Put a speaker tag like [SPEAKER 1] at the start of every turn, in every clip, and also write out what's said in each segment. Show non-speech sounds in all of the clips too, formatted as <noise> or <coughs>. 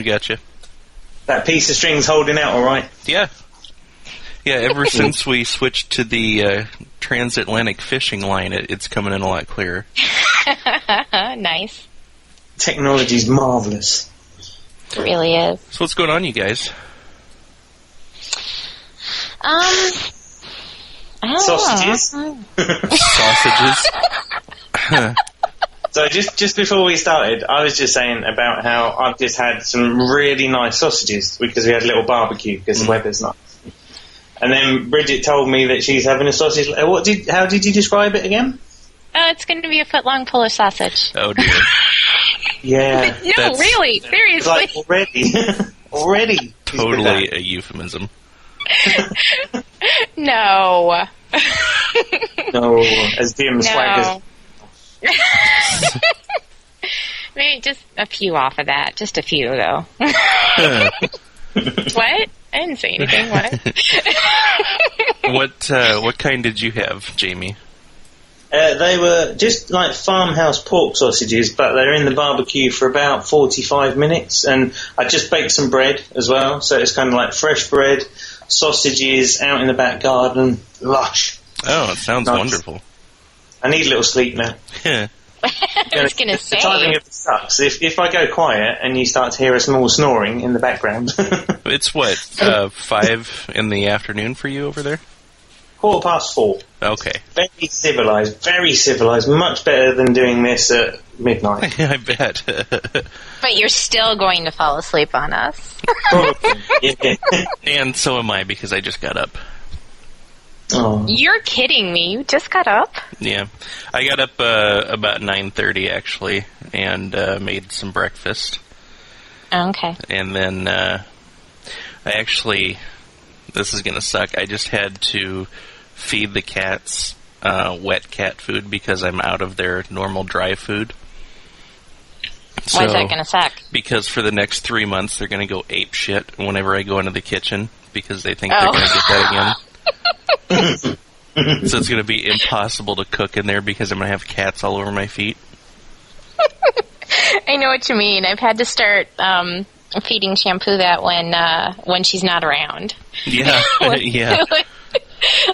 [SPEAKER 1] we got you.
[SPEAKER 2] That piece of string's holding out all right.
[SPEAKER 1] Yeah. Yeah, ever since we switched to the uh, transatlantic fishing line, it, it's coming in a lot clearer. <laughs>
[SPEAKER 3] nice.
[SPEAKER 2] Technology's marvelous.
[SPEAKER 3] It really is.
[SPEAKER 1] So what's going on, you guys?
[SPEAKER 3] Um, I don't
[SPEAKER 2] Sausages?
[SPEAKER 3] know. <laughs>
[SPEAKER 1] Sausages. <laughs>
[SPEAKER 2] So just just before we started, I was just saying about how I've just had some really nice sausages because we had a little barbecue because the weather's nice. And then Bridget told me that she's having a sausage. uh, What did? How did you describe it again?
[SPEAKER 3] Oh, it's going to be a foot long Polish sausage.
[SPEAKER 1] Oh dear. <laughs>
[SPEAKER 2] Yeah, <laughs>
[SPEAKER 3] No,
[SPEAKER 1] That's-
[SPEAKER 3] really,
[SPEAKER 2] it's
[SPEAKER 3] seriously.
[SPEAKER 2] like already, <laughs> already.
[SPEAKER 1] Totally a euphemism.
[SPEAKER 3] no.
[SPEAKER 2] No, as Jim Swaggers.
[SPEAKER 3] No. <laughs> Maybe just a few off of that. Just a few, though. <laughs> what? I didn't say anything. What? <laughs>
[SPEAKER 1] What uh, what kind did you have, Jamie?
[SPEAKER 2] Uh, they were just like farmhouse pork sausages, but they're in the barbecue for about 45 minutes. And I just baked some bread as well, so it's kind of like fresh bread, sausages out in the back garden, lush.
[SPEAKER 1] Oh, it sounds
[SPEAKER 2] Nice.
[SPEAKER 1] wonderful.
[SPEAKER 2] I need a little sleep now. <laughs>
[SPEAKER 3] I was going to
[SPEAKER 2] The timing
[SPEAKER 3] say.
[SPEAKER 2] of it sucks. If, if I go quiet and you start to hear a small snoring in the background, <laughs>
[SPEAKER 1] It's what uh, five in the afternoon for you over there.
[SPEAKER 2] quarter past four.
[SPEAKER 1] Okay,
[SPEAKER 2] Very civilized, very civilized. Much better than doing this at midnight. <laughs>
[SPEAKER 1] I bet.
[SPEAKER 3] But you're still going to fall asleep on us.
[SPEAKER 2] Probably. Yeah.
[SPEAKER 1] and so am I because I just got up.
[SPEAKER 2] Oh.
[SPEAKER 3] You're kidding me. You just got up?
[SPEAKER 1] Yeah, I got up uh, about nine thirty actually, and uh, made some breakfast,
[SPEAKER 3] Okay.
[SPEAKER 1] and then uh, I actually, this is gonna suck. I just had to feed the cats uh, wet cat food because I'm out of their normal dry food.
[SPEAKER 3] Why is that going to suck?
[SPEAKER 1] Because for the next three months, they're going to go ape shit whenever I go into the kitchen because they think
[SPEAKER 3] Oh.
[SPEAKER 1] they're going to get that again. <laughs> so it's going to be impossible to cook in there because I'm going to have cats all over my feet. <laughs>
[SPEAKER 3] I know what you mean. I've had to start um, feeding shampoo that when uh, when she's not around.
[SPEAKER 1] Yeah, <laughs> <laughs> yeah,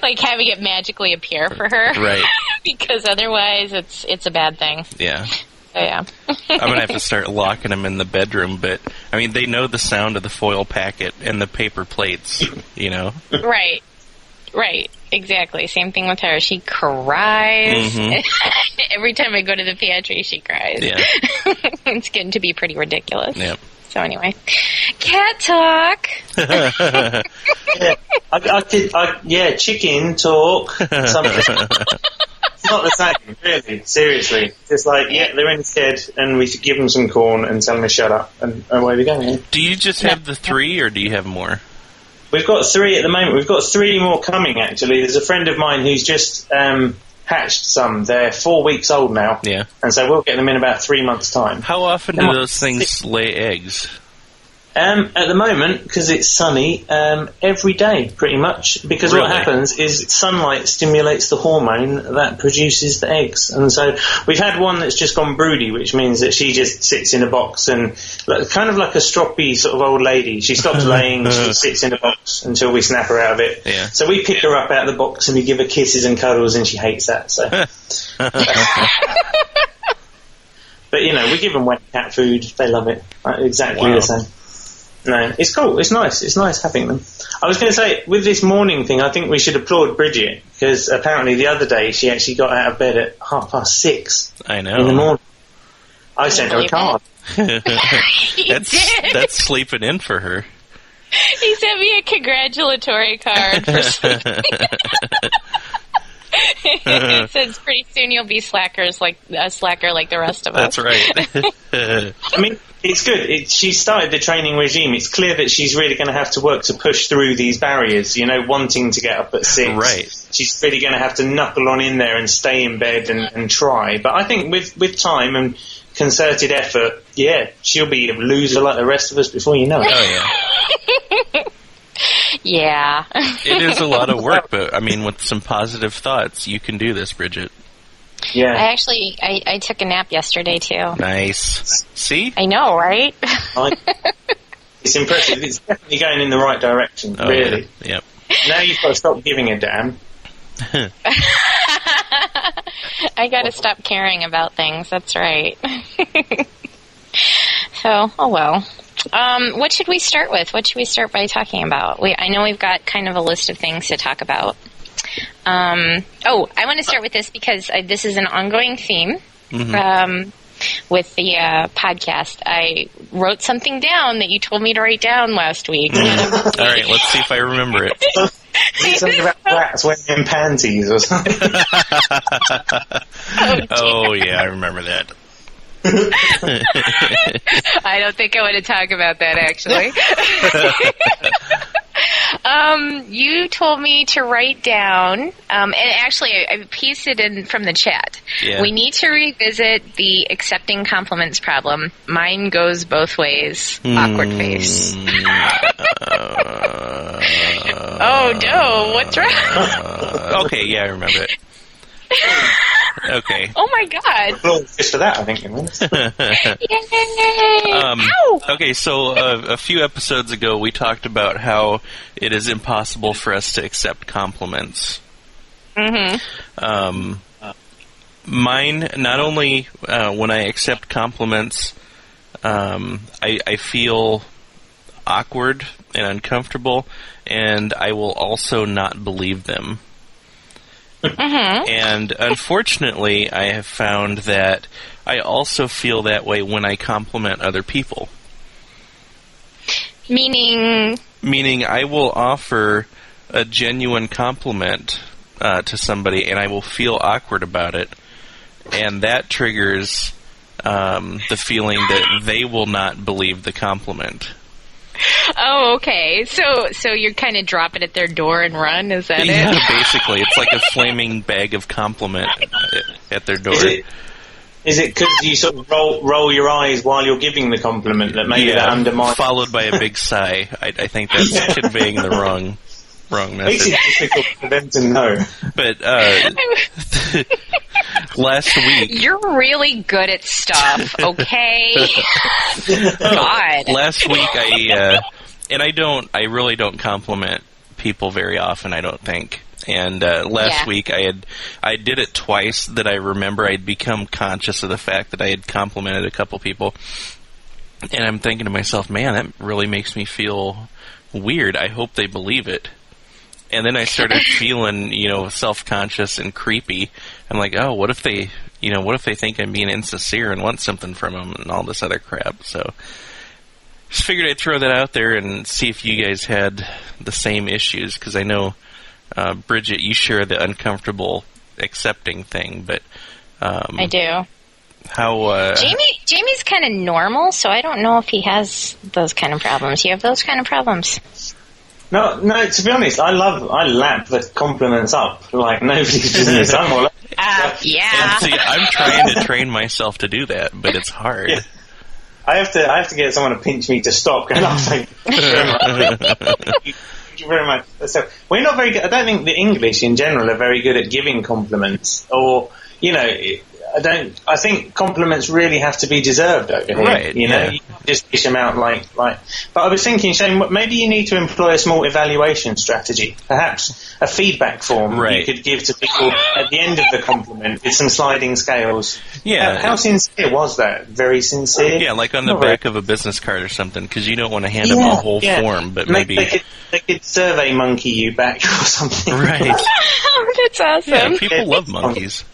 [SPEAKER 3] like having it magically appear for her.
[SPEAKER 1] right.
[SPEAKER 3] because otherwise it's it's a bad thing.
[SPEAKER 1] Yeah,
[SPEAKER 3] So yeah.
[SPEAKER 1] I'm going to have to start locking them in the bedroom. But I mean, they know the sound of the foil packet and the paper plates. You know,
[SPEAKER 3] right. Right. Exactly. Same thing with her. She cries.
[SPEAKER 1] Mhm. <laughs>
[SPEAKER 3] Every time I go to the pantry, she cries.
[SPEAKER 1] yeah, <laughs>
[SPEAKER 3] it's getting to be pretty ridiculous.
[SPEAKER 1] yeah.
[SPEAKER 3] So anyway, cat talk.
[SPEAKER 2] Yeah, <laughs> I, I could, I, yeah, chicken talk, something. it's not the same, really, seriously. Just like, yeah, they're in shed, and we should give them some corn and tell them to shut up, and away we go. Yeah.
[SPEAKER 1] Do you just have the three, or do you have more?
[SPEAKER 2] We've got three at the moment. We've got three more coming, actually. There's a friend of mine who's just um, hatched some. They're four weeks old now,
[SPEAKER 1] Yeah.
[SPEAKER 2] and so we'll get them in about three months' time.
[SPEAKER 1] How often do those things lay eggs?
[SPEAKER 2] Um, at the moment, because it's sunny, um, every day, pretty much. Because what happens is sunlight stimulates the hormone that produces the eggs, and so we've had one that's just gone broody, which means that she just sits in a box and like, kind of like a stroppy sort of old lady. She stops <laughs> laying, she sits in a box until we snap her out of it.
[SPEAKER 1] Yeah.
[SPEAKER 2] So we pick her up out of the box and we give her kisses and cuddles, and she hates that. So. <laughs> But you know, we give them wet cat food. They love it. Uh, Exactly
[SPEAKER 1] Wow.
[SPEAKER 2] the same. No, it's cool. It's nice. It's nice having them. I was going to say, with this morning thing, I think we should applaud Bridget because apparently the other day she actually got out of bed at half past six
[SPEAKER 1] I know.
[SPEAKER 2] in the
[SPEAKER 1] know.
[SPEAKER 2] morning. I sent her a card.
[SPEAKER 3] He <laughs>
[SPEAKER 1] that's
[SPEAKER 3] did.
[SPEAKER 1] that's sleeping in for her.
[SPEAKER 3] He sent me a congratulatory card for <laughs> sleeping. <laughs> it says pretty soon you'll be slackers like a slacker like the rest of us.
[SPEAKER 1] That's right. <laughs>
[SPEAKER 2] I mean, it's good. It, she started the training regime. It's clear that she's really going to have to work to push through these barriers. You know, wanting to get up at six.
[SPEAKER 1] Right.
[SPEAKER 2] She's really going to have to knuckle on in there and stay in bed and, and try. But I think with with time and concerted effort, yeah, she'll be a loser like the rest of us before you know it.
[SPEAKER 1] oh yeah. <laughs>
[SPEAKER 3] Yeah.
[SPEAKER 1] It is a lot of work, <laughs> but I mean, with some positive thoughts, you can do this, Bridget.
[SPEAKER 2] Yeah.
[SPEAKER 3] I actually I, I took a nap yesterday too.
[SPEAKER 1] Nice. See?
[SPEAKER 3] I know, right?
[SPEAKER 2] It's impressive. It's definitely going in the right direction,
[SPEAKER 1] Oh,
[SPEAKER 2] really.
[SPEAKER 1] Yeah. Yep.
[SPEAKER 2] Now you've got to stop giving a damn. <laughs>
[SPEAKER 3] I got to stop caring about things. That's right. <laughs> so, oh well. Um, what should we start with? What should we start by talking about? We, I know we've got kind of a list of things to talk about. Um, oh, I want to start with this because I, this is an ongoing theme um, with the uh, podcast. I wrote something down that you told me to write down last week. <laughs>
[SPEAKER 1] All right, let's see if I remember it
[SPEAKER 2] something about rats wearing panties or something? <laughs>
[SPEAKER 1] Oh, yeah, I remember that. <laughs>
[SPEAKER 3] I don't think I want to talk about that actually. <laughs> um, you told me to write down, um, and actually I, I pasted in from the chat.
[SPEAKER 1] Yeah.
[SPEAKER 3] We need to revisit the accepting compliments problem. Mine goes both ways. Awkward face. <laughs> oh no, what's wrong?
[SPEAKER 1] Uh, okay, yeah, I remember it. Okay. <laughs>
[SPEAKER 3] oh my god.
[SPEAKER 2] Well, just for that, I think. <laughs>
[SPEAKER 3] Yay!
[SPEAKER 1] Um,
[SPEAKER 3] Ow!
[SPEAKER 1] okay, so uh, a few episodes ago, we talked about how it is impossible for us to accept compliments.
[SPEAKER 3] Mm-hmm.
[SPEAKER 1] Um, mine, not only uh, when I accept compliments, um, I, I feel awkward and uncomfortable, and I will also not believe them.
[SPEAKER 3] Mm-hmm.
[SPEAKER 1] And unfortunately, I have found that I also feel that way when I compliment other people.
[SPEAKER 3] Meaning,
[SPEAKER 1] Meaning, I will offer a genuine compliment uh, to somebody, and I will feel awkward about it, and that triggers um, the feeling that they will not believe the compliment.
[SPEAKER 3] Oh, okay. So, so you're kind of drop it at their door and run. Is that
[SPEAKER 1] Yeah,
[SPEAKER 3] it?
[SPEAKER 1] basically, it's like a flaming bag of compliment at- at their door.
[SPEAKER 2] Is it? Is it because you sort of roll roll your eyes while you're giving the compliment that maybe that undermines?
[SPEAKER 1] followed by a big sigh. I, I think that's <laughs> conveying the wrong wrong
[SPEAKER 2] Makes
[SPEAKER 1] message.
[SPEAKER 2] it difficult for them to know.
[SPEAKER 1] But uh, <laughs> last week,
[SPEAKER 3] You're really good at stuff, okay? <laughs> God.
[SPEAKER 1] last week I uh, and I don't, I really don't compliment people very often. I don't think. And uh, last
[SPEAKER 3] Yeah.
[SPEAKER 1] week I had, I did it twice that I remember. I'd become conscious of the fact that I had complimented a couple people, and I'm thinking to myself, man, that really makes me feel weird. I hope they believe it. And then I started feeling, you know, self-conscious and creepy. I'm like, oh, what if they, you know, what if they think I'm being insincere and want something from them and all this other crap? So, just figured I'd throw that out there and see if you guys had the same issues because I know, uh, Bridget, you share the uncomfortable accepting thing, but um,
[SPEAKER 3] I do.
[SPEAKER 1] how? Uh,
[SPEAKER 3] Jamie, Jamie's kind of normal, so I don't know if he has those kind of problems. You have those kind of problems.
[SPEAKER 2] No, no. To be honest, I love I lap the compliments up like nobody's business. I'm all.
[SPEAKER 3] Uh, <laughs> yeah.
[SPEAKER 1] and see, I'm trying to train myself to do that, but it's hard.
[SPEAKER 2] Yeah. I have to I have to get someone to pinch me to stop. <laughs> And I'm thank you very much. Thank you very much. So we're not very good. I don't think the English in general are very good at giving compliments, or you know, I don't. I think compliments really have to be deserved over here.
[SPEAKER 1] Right,
[SPEAKER 2] You know,
[SPEAKER 1] yeah.
[SPEAKER 2] you can't just dish them out like like. But I was thinking, Shane, maybe you need to employ a small evaluation strategy, perhaps a feedback form
[SPEAKER 1] Right.
[SPEAKER 2] you could give to people at the end of the compliment with some sliding scales.
[SPEAKER 1] Yeah.
[SPEAKER 2] How, how sincere was that? Very sincere.
[SPEAKER 1] Yeah, like on the
[SPEAKER 2] Not very-
[SPEAKER 1] back of a business card or something, because you don't want to hand them a whole
[SPEAKER 2] yeah.
[SPEAKER 1] form, but
[SPEAKER 2] Maybe
[SPEAKER 1] maybe
[SPEAKER 2] they could, they could survey monkey you back <laughs> or something.
[SPEAKER 1] right. <laughs>
[SPEAKER 3] That's awesome.
[SPEAKER 1] Yeah, people love monkeys.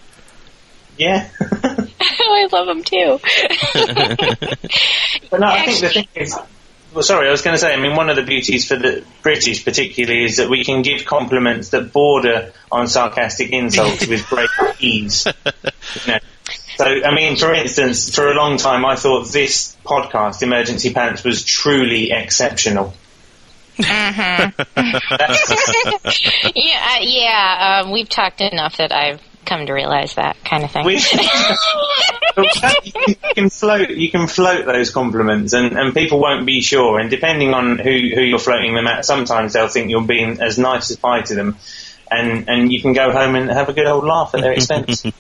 [SPEAKER 2] Yeah. <laughs>
[SPEAKER 3] I love them too. <laughs>
[SPEAKER 2] But no, I think the thing is, well, sorry, I was going to say, I mean, one of the beauties for the British particularly is that we can give compliments that border on sarcastic insults with great ease. <laughs> You know? So, I mean, for instance, for a long time I thought this podcast, Emergency Pants, was truly exceptional.
[SPEAKER 3] yeah, uh, yeah. Um, we've talked enough that I've come to realize that kind of thing. <laughs>
[SPEAKER 2] You can- you can float, you can float those compliments, and, and people won't be sure. And depending on who, who you're floating them at, sometimes they'll think you're being as nice as pie to them, and and you can go home and have a good old laugh at their expense. <laughs>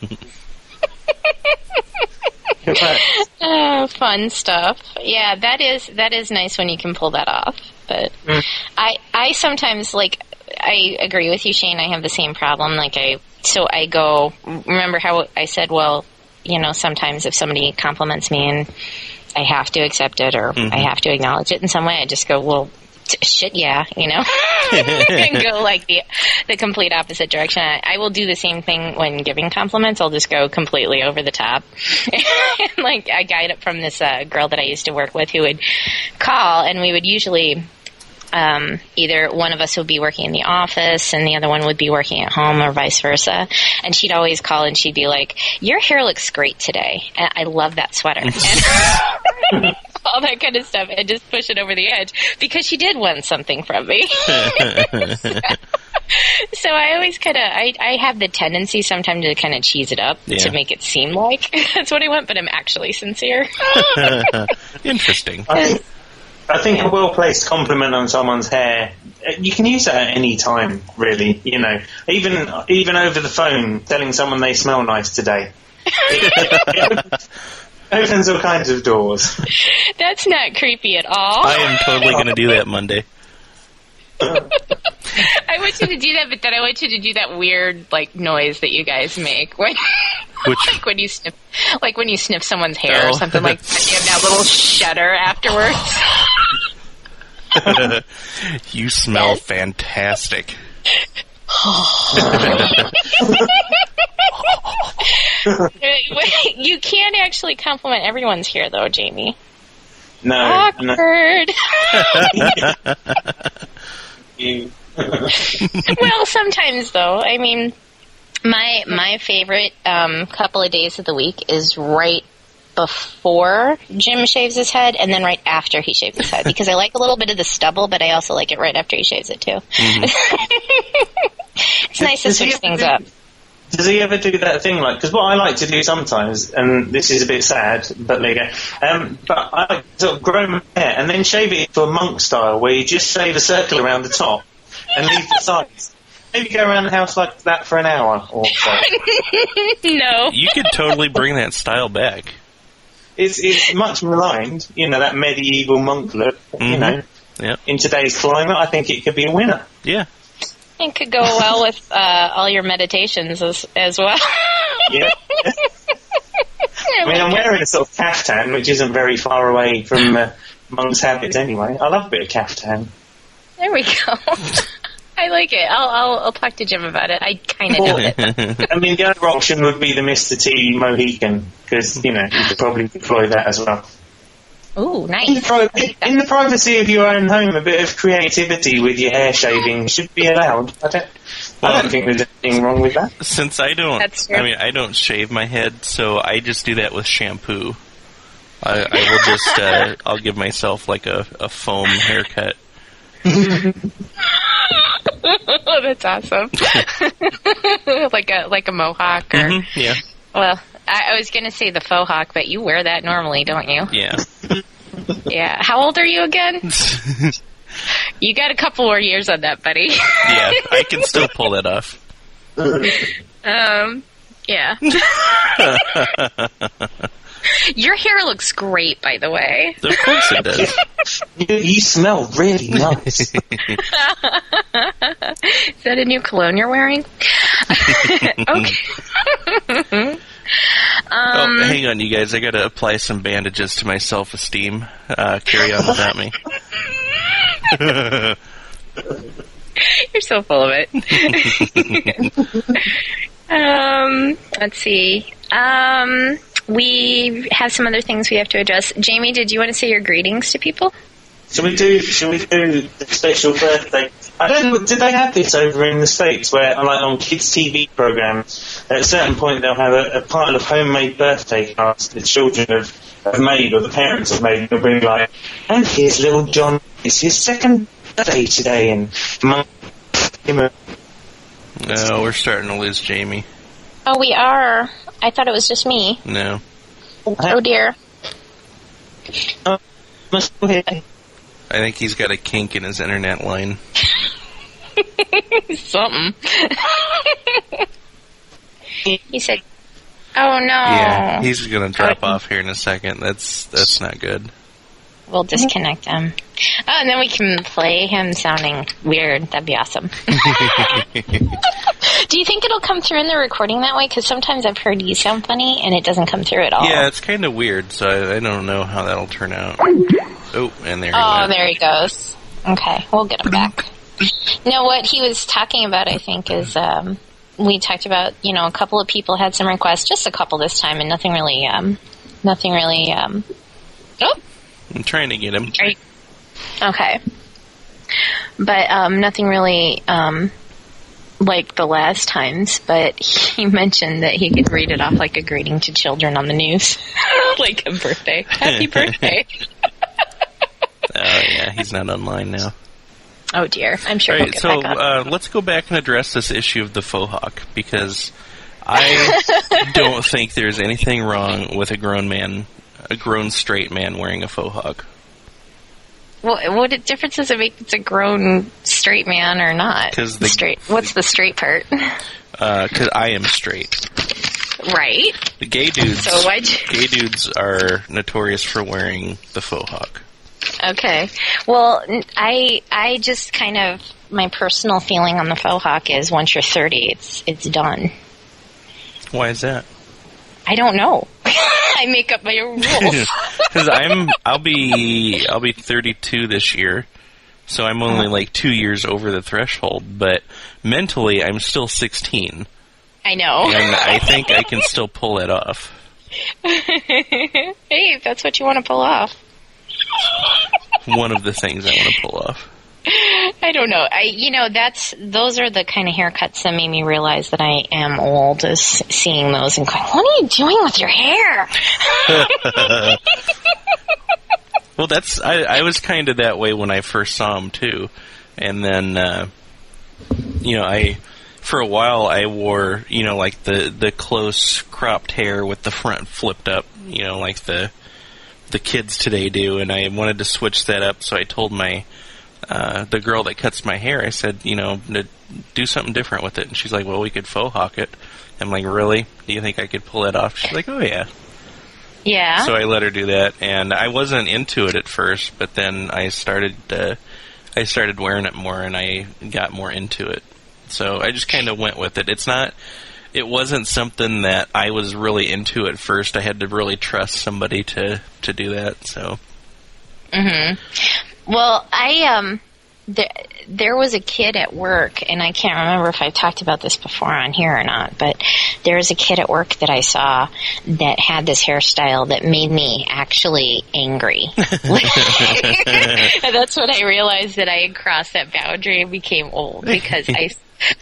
[SPEAKER 3] Oh, fun stuff. Yeah, that is that is nice when you can pull that off. But
[SPEAKER 2] Mm.
[SPEAKER 3] I I sometimes like I agree with you, Shane. I have the same problem. Like I so I go. Remember how I said, well, you know, sometimes if somebody compliments me and I have to accept it or I have to acknowledge it in some way, I just go, well. t- Shit, yeah, you know, <laughs> and go like the the complete opposite direction. I, I will do the same thing when giving compliments. I'll just go completely over the top. <laughs> and like I got it from this uh, girl that I used to work with who would call, and we would usually um, either one of us would be working in the office and the other one would be working at home or vice versa. And she'd always call and she'd be like, "Your hair looks great today. And I love that sweater." <laughs> And <laughs> all that kind of stuff, and just push it over the edge because she did want something from me. <laughs> so I always kind of I, I have the tendency sometimes to kind of cheese it up
[SPEAKER 1] Yeah.
[SPEAKER 3] to make it seem like that's what I want, but I'm actually sincere.
[SPEAKER 1] Interesting.
[SPEAKER 2] I think, I think a well placed compliment on someone's hair, uh, you can use that at any time, really. You know, even even over the phone, telling someone they smell nice today. <laughs> Opens all kinds of doors.
[SPEAKER 3] that's not creepy at all.
[SPEAKER 1] I am totally going to do that Monday. <laughs>
[SPEAKER 3] I want you to do that, but then I want you to do that weird like noise that you guys make when, <laughs>
[SPEAKER 1] Which
[SPEAKER 3] like when you sniff, like when you sniff someone's hair
[SPEAKER 1] Oh.
[SPEAKER 3] or something like that. You have that little shudder afterwards. <laughs>
[SPEAKER 1] you smell fantastic. <laughs>
[SPEAKER 3] you can't actually compliment everyone's hair, though, Jamie.
[SPEAKER 2] No, no.
[SPEAKER 3] Awkward.
[SPEAKER 2] You, <laughs>
[SPEAKER 3] well, sometimes though. I mean, my my favorite um, couple of days of the week is right before Jim shaves his head and then right after he shaves his head because I like a little bit of the stubble, but I also like it right after he shaves it too. <laughs> it's nice to
[SPEAKER 2] Does he
[SPEAKER 3] switch
[SPEAKER 2] ever
[SPEAKER 3] things
[SPEAKER 2] do-
[SPEAKER 3] up.
[SPEAKER 2] Does he ever do that thing like? Because what I like to do sometimes, and this is a bit sad, but there you go. Um, but I like to sort of grow my hair and then shave it for a monk style, where you just shave a circle around the top and leave the sides. Maybe go around the house like that for an hour or so. <laughs>
[SPEAKER 3] no.
[SPEAKER 1] You could totally bring that style back.
[SPEAKER 2] It's it's much maligned, you know, that medieval monk look. You
[SPEAKER 1] Mhm.
[SPEAKER 2] know,
[SPEAKER 1] Yep.
[SPEAKER 2] in today's climate, I think it could be a winner.
[SPEAKER 1] Yeah.
[SPEAKER 3] It could go well with uh, all your meditations as, as well. <laughs>
[SPEAKER 2] Yeah. I mean, I'm <laughs> wearing a sort of caftan, which isn't very far away from uh, monk's habits anyway. I love a bit of caftan.
[SPEAKER 3] There we go. <laughs> I like it. I'll, I'll I'll talk to Jim about it. I kind of know it. <laughs>
[SPEAKER 2] I mean, the other option would be the Mr. T Mohican, because, you know, you could probably deploy that as well.
[SPEAKER 3] Ooh,
[SPEAKER 2] In the,
[SPEAKER 3] nice.
[SPEAKER 2] pri- in the privacy of your own home, a bit of creativity with your hair shaving should be allowed. I don't, I don't think there's anything wrong with that.
[SPEAKER 1] Since I don't, I mean, I don't shave my head, so I just do that with shampoo. I, I will just, uh, I'll give myself like a, a foam haircut. <laughs>
[SPEAKER 3] That's awesome. <laughs> like a like a mohawk or
[SPEAKER 1] Mhm, Yeah,
[SPEAKER 3] well, I, I was gonna say the faux hawk, but you wear that normally, don't you?
[SPEAKER 1] yeah.
[SPEAKER 3] Yeah. How old are you again? <laughs> You got a couple more years on that, buddy.
[SPEAKER 1] yeah, I <laughs> can still pull it off.
[SPEAKER 3] um, yeah. <laughs> Your hair looks great, by the way.
[SPEAKER 1] Of course it does. <laughs>
[SPEAKER 2] You, you smell really nice. <laughs>
[SPEAKER 3] Is that a new cologne you're wearing? okay. Um,
[SPEAKER 1] oh, hang on, you guys. I gotta apply some bandages to my self-esteem. Uh, carry on without me.
[SPEAKER 3] You're so full of it. um, let's see. Um, we have some other things we have to address. Jamie, did you want to say your greetings to people?
[SPEAKER 2] Should we do? Shall we do the special birthday? I don't know. Did they have this over in the states, where like on kids' TV programs, at a certain point they'll have a, a pile of homemade birthday cards the children have, have made or the parents have made. They'll be like, "And here's little John. It's his second birthday today, and mum
[SPEAKER 1] No, uh, we're starting to lose Jamie.
[SPEAKER 3] Oh, we are. I thought it was just me.
[SPEAKER 1] No.
[SPEAKER 3] Oh dear.
[SPEAKER 2] must.
[SPEAKER 1] I think he's got a kink in his internet line. <laughs>
[SPEAKER 3] Something. he said, Oh no.
[SPEAKER 1] Yeah, he's gonna drop off here in a second. That's that's not good.
[SPEAKER 3] We'll disconnect him. Oh, and then we can play him sounding weird. That'd be awesome. <laughs> Do you think it'll come through in the recording that way? Because sometimes I've heard you sound funny and it doesn't come through at all.
[SPEAKER 1] Yeah, it's kind of weird, so I, I don't know how that'll turn out. Oh, and there he
[SPEAKER 3] Oh,
[SPEAKER 1] went.
[SPEAKER 3] there he goes. Okay, we'll get him back. No, what he was talking about, I think, is um, we talked about. You know, a couple of people had some requests, just a couple this time, and nothing really, um, nothing really. Um, oh,
[SPEAKER 1] I'm trying to get him.
[SPEAKER 3] You- Okay. But um, nothing really um, like the last times, but <laughs> he mentioned that he could read it off like a greeting to children on the news. <laughs> like a birthday. Happy <laughs> birthday.
[SPEAKER 1] Oh yeah, he's not online now.
[SPEAKER 3] oh dear. I'm sure
[SPEAKER 1] right, so uh, let's go back and address this issue of the faux hawk because I don't think there's anything wrong with a grown man, a grown straight man wearing a faux hawk.
[SPEAKER 3] what, what difference does it make it's a grown straight man or not?
[SPEAKER 1] 'Cause the-
[SPEAKER 3] straight. What's the straight part?
[SPEAKER 1] Uh, because I am straight.
[SPEAKER 3] right.
[SPEAKER 1] The gay dudes,
[SPEAKER 3] So why'd
[SPEAKER 1] gay dudes are notorious for wearing the faux hawk.
[SPEAKER 3] Okay. Well, I I just kind of my personal feeling on the faux hawk is once you're 30, it's it's done.
[SPEAKER 1] Why is that?
[SPEAKER 3] I don't know. <laughs> I make up my own rules. <laughs>
[SPEAKER 1] Because I'm, I'll be, I'll be 32 this year, so I'm only uh-huh. like two years over the threshold. But mentally, I'm still 16,
[SPEAKER 3] I know.
[SPEAKER 1] and I <laughs> think I can still pull it off.
[SPEAKER 3] hey, if that's what you want to pull off.
[SPEAKER 1] One of the things I want to pull off. <laughs>
[SPEAKER 3] I don't know. I you know that's those are the kind of haircuts that made me realize that I am old. Is seeing those and going, what are you doing with your hair? <laughs>
[SPEAKER 1] Well, that's I, I was kind of that way when I first saw him too, and then uh, you know I for a while I wore you know like the the close cropped hair with the front flipped up, you know like the the kids today do, and I wanted to switch that up, so I told my uh, the girl that cuts my hair, I said, you know, do something different with it, and she's like, well, we could faux hawk it. I'm like, really? Do you think I could pull it off? She's like, oh yeah.
[SPEAKER 3] Yeah.
[SPEAKER 1] So I let her do that, and I wasn't into it at first, but then I started uh, I started wearing it more, and I got more into it. So I just kind of went with it. It's not. It wasn't something that I was really into at first. I had to really trust somebody to to do that. So
[SPEAKER 3] Well, I um, there there was a kid at work, and I can't remember if I talked about this before on here or not, but there was a kid at work that I saw that had this hairstyle that made me actually angry. <laughs> <laughs> and that's when I realized that I had crossed that boundary and became old because I.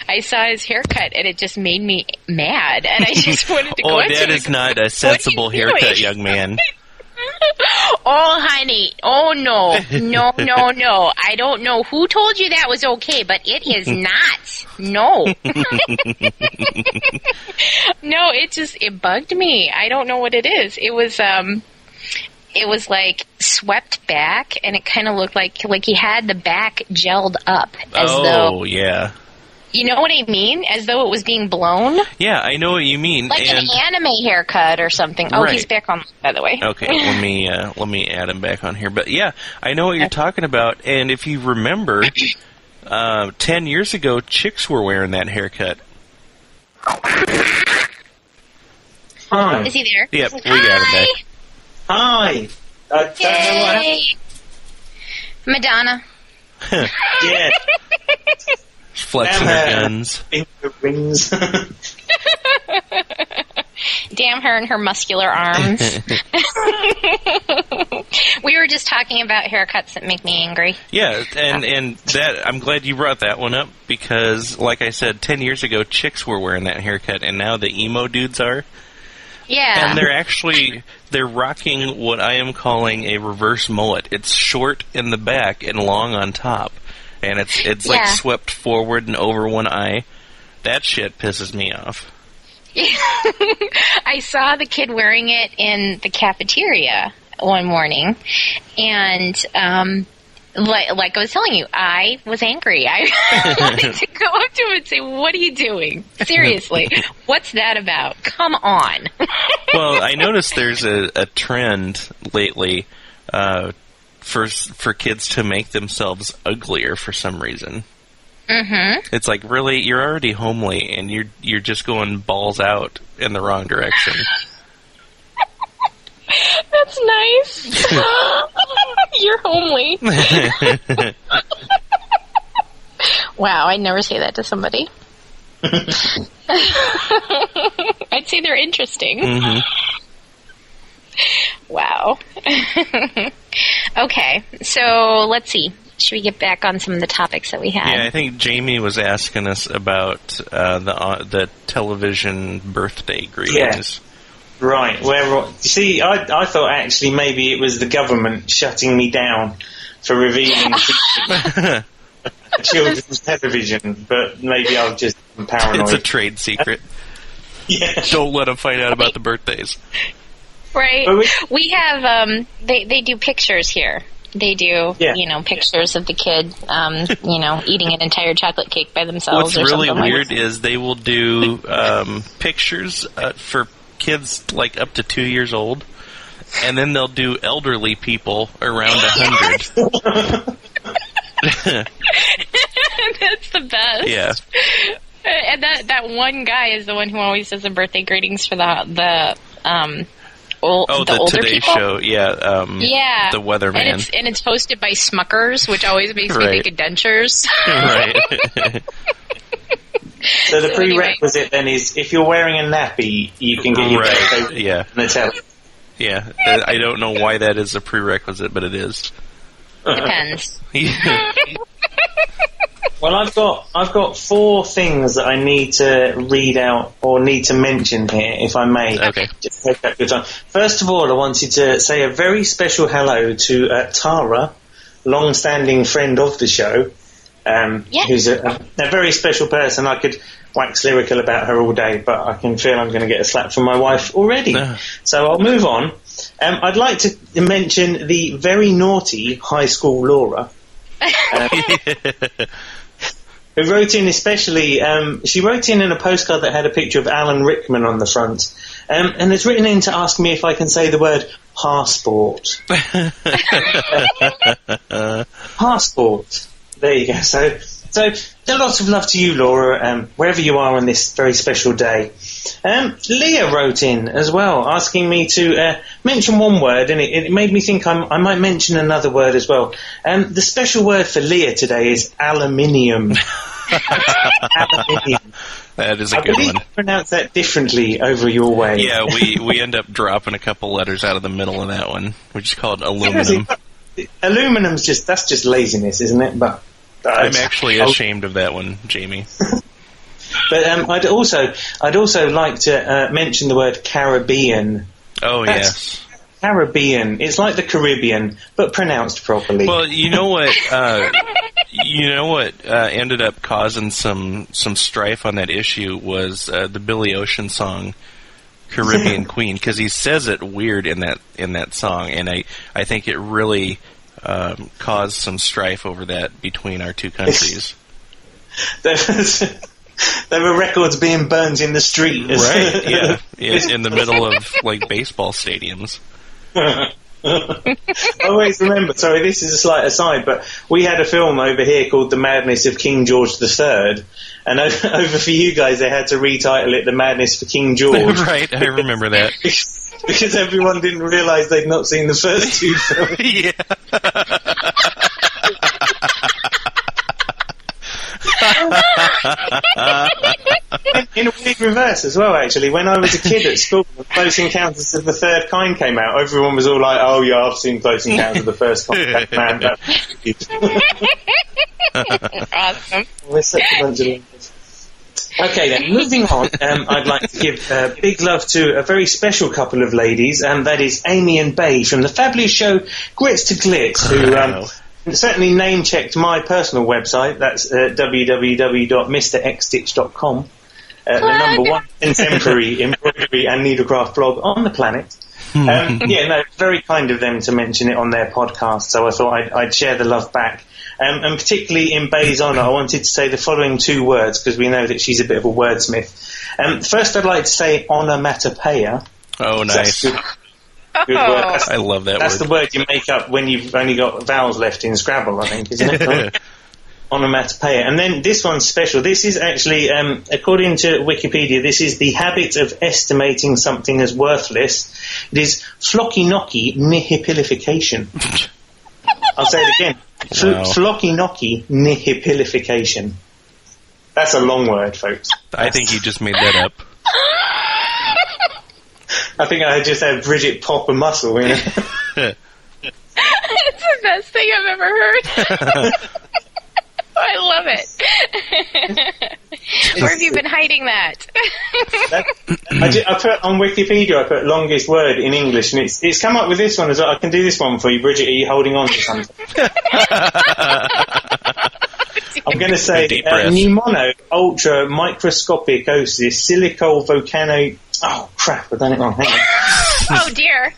[SPEAKER 3] I saw his haircut and it just made me mad, and I just wanted to go.
[SPEAKER 1] oh, that
[SPEAKER 3] him
[SPEAKER 1] not a sensible
[SPEAKER 3] "What are you
[SPEAKER 1] haircut,
[SPEAKER 3] doing?"
[SPEAKER 1] young man. <laughs>
[SPEAKER 3] Oh, honey. Oh, no. No, <laughs> no, no. I don't know who told you that was okay, but it is <laughs> not. No. <laughs> no, it just, it bugged me. I don't know what it is. It was, um, it was like swept back and it kind of looked like, like he had the back gelled up as
[SPEAKER 1] oh,
[SPEAKER 3] though,
[SPEAKER 1] yeah,
[SPEAKER 3] you know what I mean? As though it was being blown.
[SPEAKER 1] yeah. I know what you mean.
[SPEAKER 3] Like
[SPEAKER 1] and
[SPEAKER 3] an anime haircut or something. Oh, he's back on, by the way.
[SPEAKER 1] Okay, <laughs> let me uh, let me add him back on here. But yeah, I know what you're talking about. And if you remember, <coughs> uh, ten years ago, chicks were wearing that haircut.
[SPEAKER 2] Hi.
[SPEAKER 3] Is he there?
[SPEAKER 1] Yep, we got him back.
[SPEAKER 2] Hi. I don't know what happened.
[SPEAKER 3] Yay! Madonna. <laughs>
[SPEAKER 2] Yeah, <laughs>
[SPEAKER 1] Flexing her guns.
[SPEAKER 2] finger rings. <laughs>
[SPEAKER 3] Damn her and her muscular arms. <laughs> we were just talking about haircuts that make me angry.
[SPEAKER 1] Yeah, and and that I'm glad you brought that one up because, like I said, ten years ago, chicks were wearing that haircut, and now the emo dudes are,
[SPEAKER 3] Yeah.
[SPEAKER 1] and they're actually they're rocking what I am calling a reverse mullet. It's short in the back and long on top, and it's it's like swept forward and over one eye. That shit pisses me off. <laughs>
[SPEAKER 3] I saw the kid wearing it in the cafeteria one morning, and um, like, like I was telling you, I was angry. I <laughs> wanted to go up to him and say, "What are you doing? Seriously, <laughs> what's that about? Come on."
[SPEAKER 1] well, I noticed there's a, a trend lately uh, for for kids to make themselves uglier for some reason.
[SPEAKER 3] mm-hmm.
[SPEAKER 1] It's like really, you're already homely, and you're you're just going balls out in the wrong direction. <laughs>
[SPEAKER 3] That's nice. <laughs> You're homely. <laughs> wow, I'd never say that to somebody. I'd say they're interesting.
[SPEAKER 1] hmm <laughs>
[SPEAKER 3] Wow. <laughs> okay, so let's see. Should we get back on some of the topics that we had?
[SPEAKER 1] Yeah, I think Jamie was asking us about uh, the uh, the television birthday greetings. Yeah.
[SPEAKER 2] Right. Where you see, I I thought actually maybe it was the government shutting me down for revealing <laughs> children's television, but maybe I've just been paranoid.
[SPEAKER 1] It's a trade secret.
[SPEAKER 2] yeah.
[SPEAKER 1] Don't let them find out about the birthdays.
[SPEAKER 3] Right.
[SPEAKER 2] We-
[SPEAKER 3] We have um they they do pictures here. They do
[SPEAKER 2] Yeah.
[SPEAKER 3] you know pictures of the kid um you know <laughs> eating an entire chocolate cake by themselves
[SPEAKER 1] What's
[SPEAKER 3] or
[SPEAKER 1] really weird
[SPEAKER 3] like
[SPEAKER 1] is they will do um, pictures uh, for kids like up to two years old, and then they'll do elderly people around a hundred. <laughs> <laughs>
[SPEAKER 3] That's the best.
[SPEAKER 1] yeah,
[SPEAKER 3] And that that one guy is the one who always does the birthday greetings for the the um ol-
[SPEAKER 1] oh,
[SPEAKER 3] the,
[SPEAKER 1] the,
[SPEAKER 3] older
[SPEAKER 1] Today
[SPEAKER 3] people.
[SPEAKER 1] Show. Yeah, um,
[SPEAKER 3] Yeah,
[SPEAKER 1] the weatherman.
[SPEAKER 3] and it's and it's hosted by Smucker's, which always makes
[SPEAKER 1] Right.
[SPEAKER 3] me think of dentures. <laughs>
[SPEAKER 1] right.
[SPEAKER 2] So the
[SPEAKER 3] So anyway.
[SPEAKER 2] prerequisite then is if you're wearing a nappy, you can get your
[SPEAKER 1] Right, yeah.
[SPEAKER 2] on the telly.
[SPEAKER 1] yeah, I don't know why that is a prerequisite, but it is.
[SPEAKER 3] Depends. <laughs> <laughs>
[SPEAKER 2] Well, I've got I've got four things that I need to read out or need to mention here, if I may.
[SPEAKER 1] Okay.
[SPEAKER 2] Just take up your time. First of all, I wanted to say a very special hello to uh, Tara, long-standing friend of the show, um,
[SPEAKER 3] Yeah.
[SPEAKER 2] who's a, a very special person. I could wax lyrical about her all day, but I can feel I'm going to get a slap from my wife already.
[SPEAKER 1] Ah.
[SPEAKER 2] so I'll move on. Um, I'd like to mention the very naughty high school Laura <laughs> who wrote in especially, um, she wrote in in a postcard that had a picture of Alan Rickman on the front, um, and has written in to ask me if I can say the word passport. <laughs> passport. There you go. So, so a lot of love to you, Laura, um, wherever you are on this very special day. Um, Leah wrote in as well, asking me to uh, mention one word, and it, it made me think I'm, I might mention another word as well. Um, the special word for Leah today is aluminium. <laughs> aluminium.
[SPEAKER 1] that is a
[SPEAKER 2] I
[SPEAKER 1] good one.
[SPEAKER 2] you pronounce that differently over your way.
[SPEAKER 1] Yeah, we we end up dropping a couple letters out of the middle of that one, which is called aluminum.
[SPEAKER 2] Aluminum's just that's just laziness, isn't it? But
[SPEAKER 1] I'm actually
[SPEAKER 2] Oh,
[SPEAKER 1] ashamed of that one, Jamie. <laughs>
[SPEAKER 2] But um, I'd also I'd also like to uh, mention the word Caribbean.
[SPEAKER 1] Oh yes.
[SPEAKER 2] Caribbean. It's like the Caribbean, but pronounced properly.
[SPEAKER 1] Well, you know what? Uh, you know what uh, ended up causing some some strife on that issue was uh, the Billy Ocean song "Caribbean <laughs> Queen" because he says it weird in that in that song, and I I think it really um, caused some strife over that between our two countries. <laughs>
[SPEAKER 2] there, was, there were records being burned in the street.
[SPEAKER 1] right? <laughs> Yeah, in, in the middle of like baseball stadiums.
[SPEAKER 2] I always remember, sorry, this is a slight aside, but we had a film over here called The Madness of King George III, and o- <laughs> over for you guys they had to retitle it The Madness for King <laughs> George.
[SPEAKER 1] right, I remember that.
[SPEAKER 2] because everyone didn't realise they'd not seen the first two films.
[SPEAKER 1] yeah.
[SPEAKER 2] In a weird reverse as well, actually. When I was a kid at school, when Close Encounters of the Third Kind came out, everyone was all like, oh yeah, I've seen Close Encounters of the First Kind. <laughs> Man, that
[SPEAKER 3] awesome.
[SPEAKER 2] We're such a bunch of losers. Okay then, moving on, um, I'd like to give uh, big love to a very special couple of ladies, and that is Amy and Bay from the fabulous show Grits to Glitz, who um, certainly name checked my personal website. That's uh, www.mrxstitch.com, uh, the number one contemporary <laughs> embroidery and needlecraft blog on the planet. um, yeah, no, very kind of them to mention it on their podcast. So I thought I'd, I'd share the love back. Um, and particularly in Bay's honour, I wanted to say the following two words because we know that she's a bit of a wordsmith. Um, first, I'd like to say onomatopoeia.
[SPEAKER 1] Oh,
[SPEAKER 2] That's
[SPEAKER 1] nice.
[SPEAKER 2] good, good word. That's,
[SPEAKER 1] I love that
[SPEAKER 2] that's
[SPEAKER 1] word.
[SPEAKER 2] the word you make up when you've only got vowels left in Scrabble, I think, isn't it? <laughs> onomatopoeia. And then this one's special. This is actually, um, according to Wikipedia, this is the habit of estimating something as worthless. It is floccinaucinihilipilification. I'll say it again. Fl-
[SPEAKER 1] Wow.
[SPEAKER 2] Floccinaucinihilipilification. That's a long word, folks.
[SPEAKER 1] I think you just made that up. <laughs>
[SPEAKER 2] I think I just had Bridget pop a muscle. You know? <laughs> <laughs>
[SPEAKER 3] it's the best thing I've ever heard. <laughs> I love it. Where have you been hiding that?
[SPEAKER 2] That- I, ju- I put on Wikipedia. I put longest word in English, and it's it's come up with this one as well. I can do this one for you, Bridget. Are you holding on to something? I'm going to say uh, pneumono ultra microscopic osis silico volcano. Oh crap! I've done it wrong. Hang on. <laughs>
[SPEAKER 3] oh dear.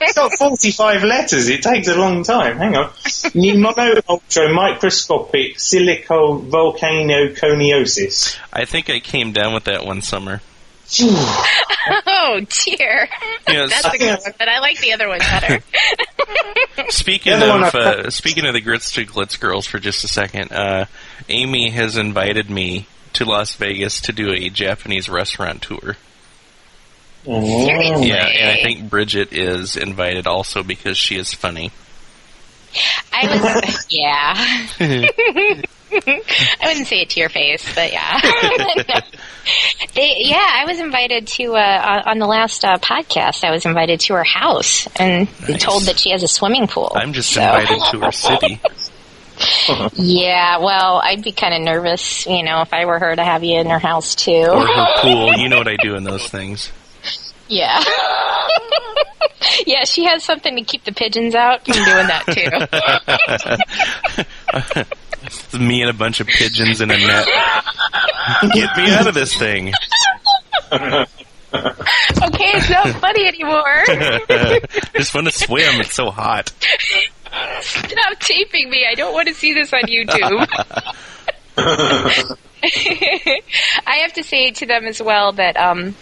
[SPEAKER 2] It's got 45 letters. It takes a long time. Hang on. Pneumonoultramicroscopicsilicovolcanoconiosis.
[SPEAKER 1] I think I came down with that one summer. <laughs>
[SPEAKER 3] oh dear.
[SPEAKER 1] Yes.
[SPEAKER 3] That's a good one, but I like the other one better. <laughs>
[SPEAKER 1] Speaking
[SPEAKER 2] The one
[SPEAKER 1] of uh, speaking of the Grits to Glitz girls for just a second, uh, Amy has invited me to Las Vegas to do a Japanese restaurant tour.
[SPEAKER 3] Seriously.
[SPEAKER 1] Yeah, and I think Bridget is invited also because she is funny.
[SPEAKER 3] I was, <laughs> yeah. <laughs> I wouldn't say it to your face, but yeah. <laughs> they, yeah, I was invited to uh, on on the last uh, podcast. I was invited to her house and
[SPEAKER 1] Nice.
[SPEAKER 3] told that she has a swimming pool.
[SPEAKER 1] I'm just
[SPEAKER 3] So-
[SPEAKER 1] invited to her city.
[SPEAKER 3] Yeah, well, I'd be kind of nervous, you know, if I were her to have you in her house too.
[SPEAKER 1] Or her pool. You know what I do in those things.
[SPEAKER 3] Yeah. <laughs> yeah, she has something to keep the pigeons out. I'm doing that too. <laughs>
[SPEAKER 1] me and a bunch of pigeons in a net. Get me out of this thing.
[SPEAKER 3] okay, it's not funny anymore. <laughs>
[SPEAKER 1] just want to swim. It's so hot.
[SPEAKER 3] Stop taping me. I don't want to see this on YouTube. I have to say to them as well that um,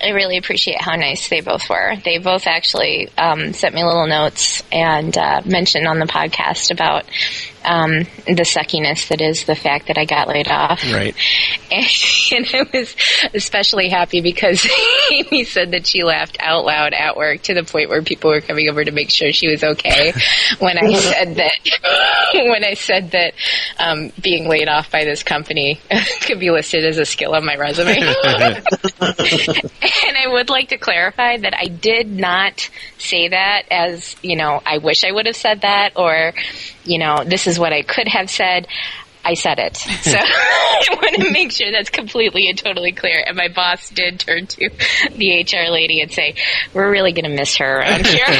[SPEAKER 3] I really appreciate how nice they both were. They both actually um, sent me little notes and uh, mentioned on the podcast about um, the suckiness that is the fact that I got laid off.
[SPEAKER 1] Right. <laughs>
[SPEAKER 3] And, and I was especially happy because <laughs> Amy said that she laughed out loud at work to the point where people were coming over to make sure she was okay <laughs> when I said that when I said that um, being laid off by this company could be listed as a skill on my resume. and I would like to clarify that I did not say that as, you know, I wish I would have said that or, you know, this is what I could have said. I said it. <laughs> So <laughs> I want to make sure that's completely and totally clear. And my boss did turn to the HR lady and say, we're really going to miss her around here <laughs>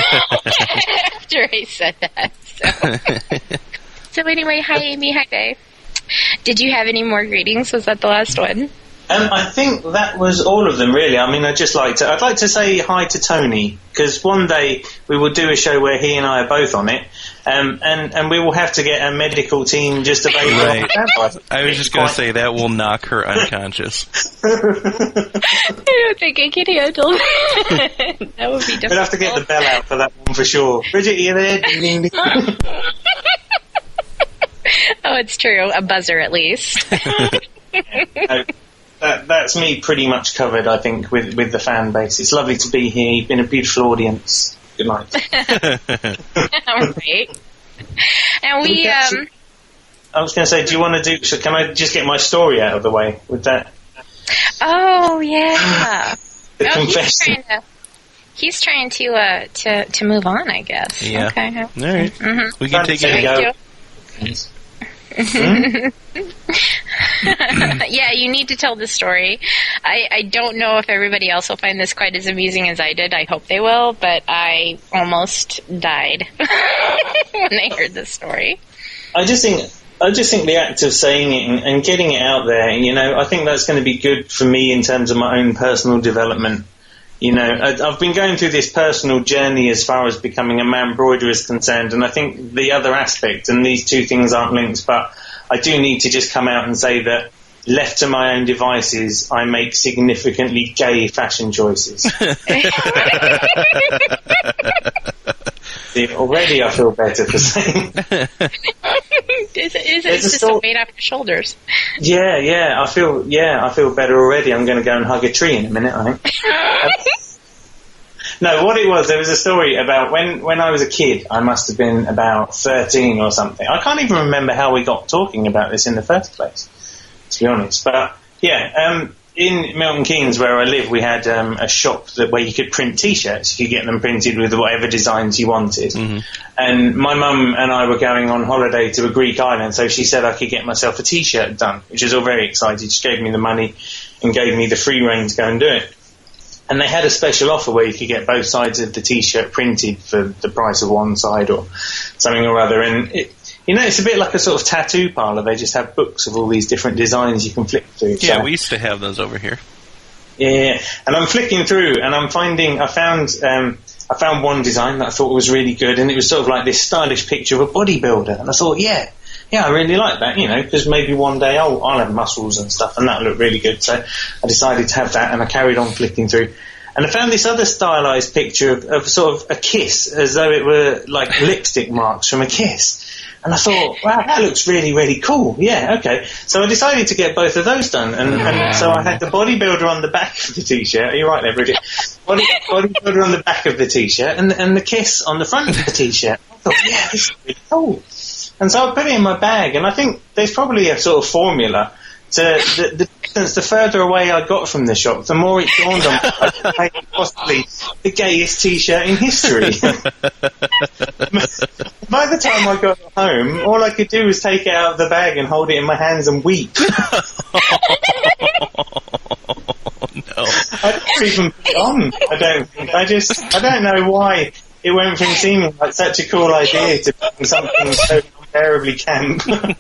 [SPEAKER 3] after I said that. So. so anyway, hi Amy, hi Dave. Did you have any more greetings? Was that the last one?
[SPEAKER 2] Um, I think that was all of them, really. I mean, I'd just like to, I'd like to say hi to Tony, because one day we will do a show where he and I are both on it, um, and, and we will have to get a medical team just available.
[SPEAKER 1] Right. <laughs>
[SPEAKER 2] on standby.
[SPEAKER 1] I was just going to say that will knock her unconscious. <laughs>
[SPEAKER 3] I don't think I can handle that. <laughs> that would be difficult.
[SPEAKER 2] We'll have to get the bell out for that one for sure. Bridget, are you there?
[SPEAKER 3] oh, it's true. A buzzer at least.
[SPEAKER 2] No, that, that's me pretty much covered, I think, with, with the fan base. It's lovely to be here. You've been a beautiful audience. Good night. <laughs>
[SPEAKER 3] All right. And we, um,
[SPEAKER 2] I was going to say, do you want to do, so can I just get my story out of the way with that?
[SPEAKER 3] oh yeah.
[SPEAKER 2] The
[SPEAKER 3] oh, he's
[SPEAKER 2] confession.
[SPEAKER 3] trying to. He's trying to uh to to move on, I guess.
[SPEAKER 1] Yeah.
[SPEAKER 3] Okay.
[SPEAKER 1] All right.
[SPEAKER 3] Mm-hmm.
[SPEAKER 1] We can take
[SPEAKER 2] There
[SPEAKER 1] it.
[SPEAKER 2] you
[SPEAKER 3] Thank
[SPEAKER 2] go.
[SPEAKER 3] you. yeah, you need to tell the story. I, I don't know if everybody else will find this quite as amusing as I did. I hope they will, but I almost died <laughs> when I heard this story.
[SPEAKER 2] I just think I just think the act of saying it and, and getting it out there, you know, I think that's going to be good for me in terms of my own personal development. You know, I- I've been going through this personal journey as far as becoming a man broiderer is concerned, and I think the other aspect, and these two things aren't linked, but I do need to just come out and say that left to my own devices, I make significantly gay fashion choices. <laughs> <laughs> <laughs> See, already I feel better for saying.
[SPEAKER 3] Is it, is it it's just
[SPEAKER 2] sto-
[SPEAKER 3] a weight off your shoulders?
[SPEAKER 2] Yeah, yeah, I feel, yeah, I feel better already. I'm going to go and hug a tree in a minute, I think. <laughs> No, what it was, there was a story about when, when I was a kid, I must have been about 13 or something. I can't even remember how we got talking about this in the first place, to be honest. But, yeah, um, in Milton Keynes, where I live, we had um, a shop that where you could print T-shirts. You could get them printed with whatever designs you wanted. And my mum and I were going on holiday to a Greek island, so she said I could get myself a T-shirt done, which was all very exciting. She gave me the money and gave me the free rein to go and do it. And they had a special offer where you could get both sides of the T-shirt printed for the price of one side or something or other. And it, you know, it's a bit like a sort of tattoo parlor. They just have books of all these different designs you can flick through.
[SPEAKER 1] Yeah,
[SPEAKER 2] So-
[SPEAKER 1] we used to have those over here.
[SPEAKER 2] yeah, and I'm flicking through, and I'm finding I found um, I found one design that I thought was really good, and it was sort of like this stylish picture of a bodybuilder, and I thought, yeah, yeah, I really like that, you know, because maybe one day I'll I'll have muscles and stuff, and that look really good. So I decided to have that, and I carried on flicking through. And I found this other stylized picture of, of sort of a kiss, as though it were like <laughs> lipstick marks from a kiss. And I thought, wow, that looks really, really cool. Yeah, okay. So I decided to get both of those done. And, and so I had the bodybuilder on the back of the t-shirt. Are you right there, Bridget? Body, bodybuilder on the back of the t-shirt and, and the kiss on the front of the t-shirt. I thought, yeah, this is really cool. And so I put it in my bag and I think there's probably a sort of formula to the, the distance, the further away I got from the shop, the more it dawned on me <laughs> I possibly the gayest t-shirt in history. <laughs> By the time I got home, all I could do was take it out of the bag and hold it in my hands and weep.
[SPEAKER 1] No. <laughs>
[SPEAKER 2] I don't even put it on. I don't think. I just, I don't know why it went from seeming like such a cool idea to something so terribly camp. <laughs> well,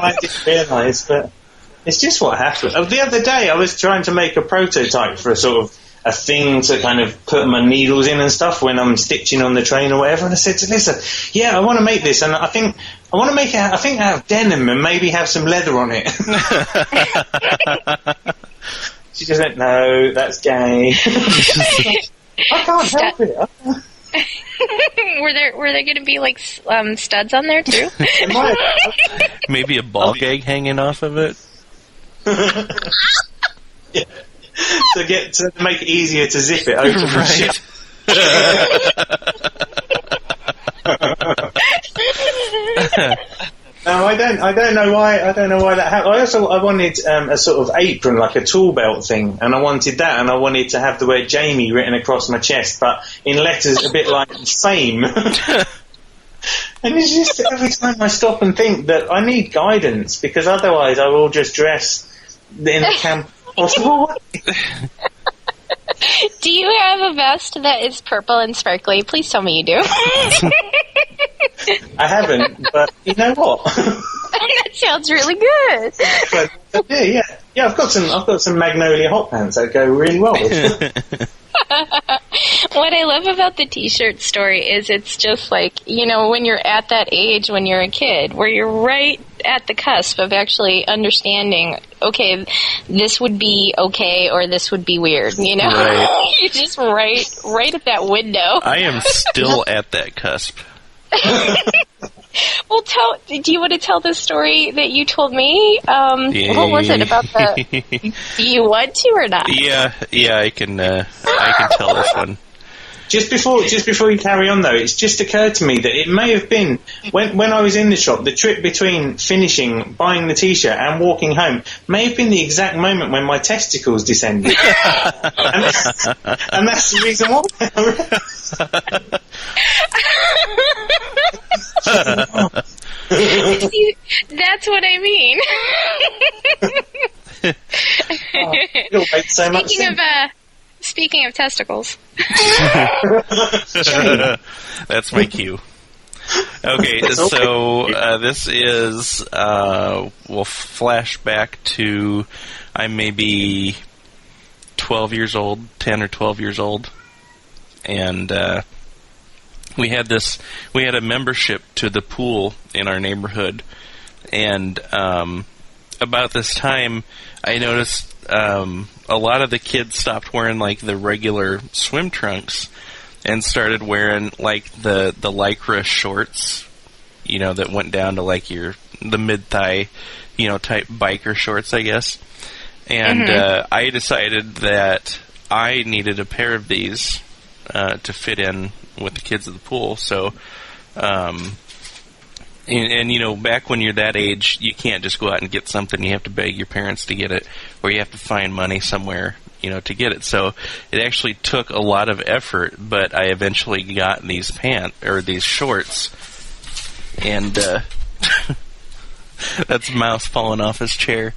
[SPEAKER 2] I didn't realise, but it's just what happened. Oh, the other day, I was trying to make a prototype for a sort of a thing to kind of put my needles in and stuff when I'm stitching on the train or whatever. And I said to Lisa, "Yeah, I want to make this, and I think I want to make it. I think out of denim and maybe have some leather on it." <laughs> she just went, "No, that's gay." <laughs> I can't help it. <laughs>
[SPEAKER 3] were there were there going to be like um, studs on there too? <laughs>
[SPEAKER 2] It might have- <laughs>
[SPEAKER 1] Maybe a ball gag hanging off of it.
[SPEAKER 2] yeah. to get to make it easier to zip it open. and
[SPEAKER 1] Right.
[SPEAKER 2] No, I don't. I don't know why. I don't know why that happened. I also I wanted um, a sort of apron, like a tool belt thing, and I wanted that, and I wanted to have the word Jamie written across my chest, but in letters a bit like fame. <laughs> and it's just every time I stop and think that I need guidance because otherwise I will just dress in the camp possible way. <laughs> <laughs>
[SPEAKER 3] do you have a vest that is purple and sparkly? Please tell me you do. <laughs>
[SPEAKER 2] I haven't, but you know what? <laughs>
[SPEAKER 3] Oh, that sounds really good.
[SPEAKER 2] but, yeah, yeah, yeah. I've got some. I've got some magnolia hot pants that go really well. With it. <laughs>
[SPEAKER 3] What I love about the t-shirt story is it's just like, you know, when you're at that age when you're a kid, where you're right at the cusp of actually understanding, okay, this would be okay or this would be weird, you know?
[SPEAKER 1] Right. <laughs>
[SPEAKER 3] you're just right, right at that window.
[SPEAKER 1] I am still at that cusp. <laughs> <laughs>
[SPEAKER 3] Well, tell, do you want to tell the story that you told me? Um, what was it about the, <laughs> do you want to or not?
[SPEAKER 1] yeah, yeah, I can. Uh, I can tell this one.
[SPEAKER 2] Just before, just before you carry on though, it's just occurred to me that it may have been when when I was in the shop, the trip between finishing buying the t-shirt and walking home may have been the exact moment when my testicles descended, <laughs> and, and that's the reason why.
[SPEAKER 3] See, <laughs> That's what I mean.
[SPEAKER 2] It'll make so much
[SPEAKER 3] speaking of, uh, speaking of testicles. <laughs>
[SPEAKER 1] That's my cue. <laughs> Okay, so uh, this is uh, we'll flash back to I may be 12 years old, 10 or 12 years old, and uh, we had this. We had a membership to the pool in our neighborhood, and um, about this time, I noticed um, a lot of the kids stopped wearing like the regular swim trunks and started wearing like the the lycra shorts, you know, that went down to like your the mid thigh, you know, type biker shorts, I guess. And
[SPEAKER 3] Mhm.
[SPEAKER 1] uh, I decided that I needed a pair of these uh, to fit in with the kids at the pool. So, um, and, and you know, back when you're that age, you can't just go out and get something. You have to beg your parents to get it, or you have to find money somewhere, you know, to get it. So it actually took a lot of effort, but I eventually got these pants or these shorts, and uh, <laughs> that's Mouse falling off his chair.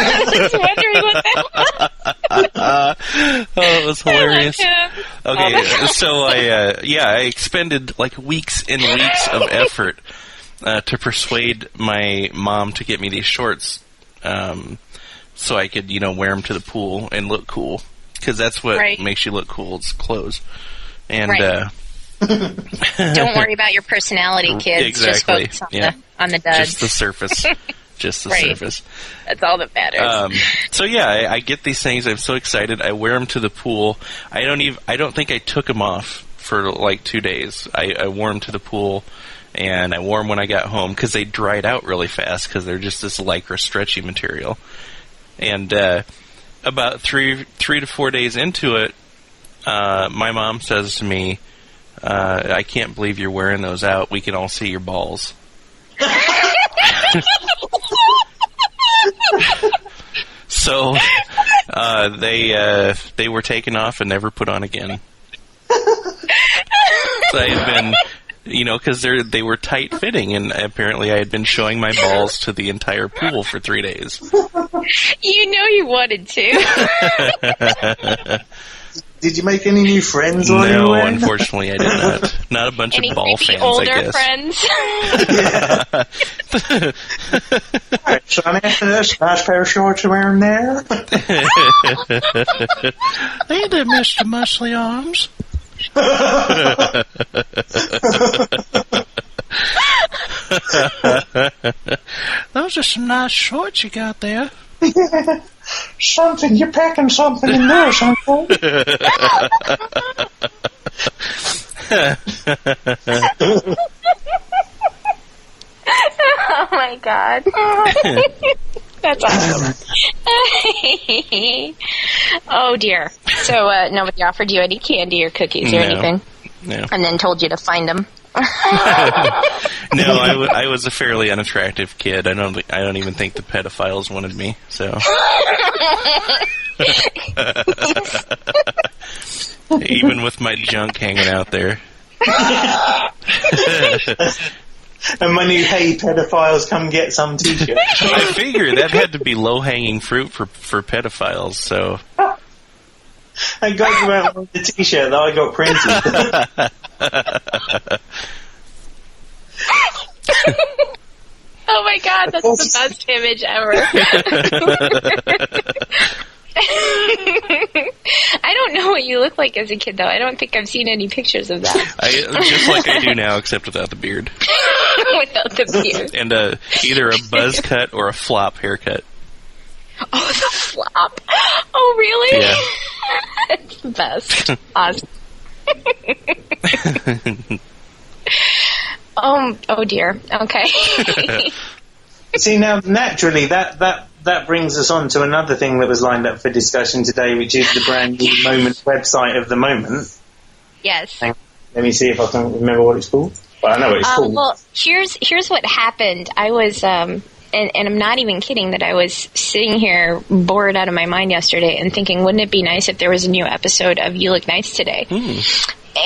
[SPEAKER 3] I was <laughs> just wondering what that was. <laughs>
[SPEAKER 1] Oh, it was hilarious. Okay, so I uh, yeah I expended like weeks and weeks of <laughs> effort uh, to persuade my mom to get me these shorts, um, so I could you know wear them to the pool and look cool because that's what
[SPEAKER 3] Right.
[SPEAKER 1] makes you look cool. It's clothes, and
[SPEAKER 3] Right.
[SPEAKER 1] uh,
[SPEAKER 3] Don't worry about your personality, kids. Just
[SPEAKER 1] Exactly,
[SPEAKER 3] focus on
[SPEAKER 1] yeah.
[SPEAKER 3] the on the duds.
[SPEAKER 1] just the surface, just the
[SPEAKER 3] Right.
[SPEAKER 1] surface.
[SPEAKER 3] That's all that matters.
[SPEAKER 1] Um, so yeah, I, I get these things. I'm so excited. I wear them to the pool. I don't even. I don't think I took them off for like two days. I, I wore them to the pool, and I wore them when I got home because they dried out really fast because they're just this lycra stretchy material. And uh, about three three to four days into it, uh, my mom says to me, uh, "I can't believe you're wearing those out. We can all see your balls." <laughs> <laughs> So uh, they uh, they were taken off and never put on again. had been, you know, because they they were tight fitting, and apparently I had been showing my balls to the entire pool for three days.
[SPEAKER 3] you know you wanted to. <laughs>
[SPEAKER 2] Did you make any new friends
[SPEAKER 1] no,
[SPEAKER 2] were wearing them?
[SPEAKER 1] unfortunately, I did not. Not a bunch
[SPEAKER 3] Any
[SPEAKER 1] of ball fans,
[SPEAKER 3] older
[SPEAKER 1] I guess.
[SPEAKER 3] friends? <laughs>
[SPEAKER 2] Alright, Sonny, that's a nice pair of shorts you're wearing <laughs> there.
[SPEAKER 1] Hey there, Mister Muscly Arms. <laughs> Those are some nice shorts you got there. <laughs>
[SPEAKER 2] something, you're packing something in there, something. <laughs>
[SPEAKER 3] oh my god. That's awesome. <laughs> oh dear. So uh, nobody offered you any candy or cookies or
[SPEAKER 1] No.
[SPEAKER 3] anything,
[SPEAKER 1] No,
[SPEAKER 3] and then told you to find them. <laughs>
[SPEAKER 1] no, I, w- I was a fairly unattractive kid. I don't, I don't even think the pedophiles wanted me. So, <laughs> even with my junk hanging out there, <laughs>
[SPEAKER 2] and my new "Hey pedophiles, come get some" T-shirt. <laughs>
[SPEAKER 1] I figure that had to be low hanging fruit for for pedophiles. So,
[SPEAKER 2] I got guys about wearing the T-shirt that I got printed. <laughs>
[SPEAKER 3] Oh my god, that's the best image ever. I don't know what you look like as a kid, though. I don't think I've seen any pictures of that
[SPEAKER 1] I just like I do now, except without the beard <laughs>
[SPEAKER 3] without the beard.
[SPEAKER 1] and uh, either a buzz cut or a flop haircut.
[SPEAKER 3] Oh, the flop. Oh, really?
[SPEAKER 1] Yeah.
[SPEAKER 3] it's <laughs> the best. Awesome. <laughs> um. Oh dear. Okay.
[SPEAKER 2] See now, naturally, that that that brings us on to another thing that was lined up for discussion today, which is the brand new Moment website of the moment.
[SPEAKER 3] yes.
[SPEAKER 2] Let me see if I can remember what it's called. Well, I know what it's
[SPEAKER 3] Um,
[SPEAKER 2] called.
[SPEAKER 3] well, here's here's what happened. I was, um, and, and I'm not even kidding that I was sitting here bored out of my mind yesterday and thinking, wouldn't it be nice if there was a new episode of You Look Nice today?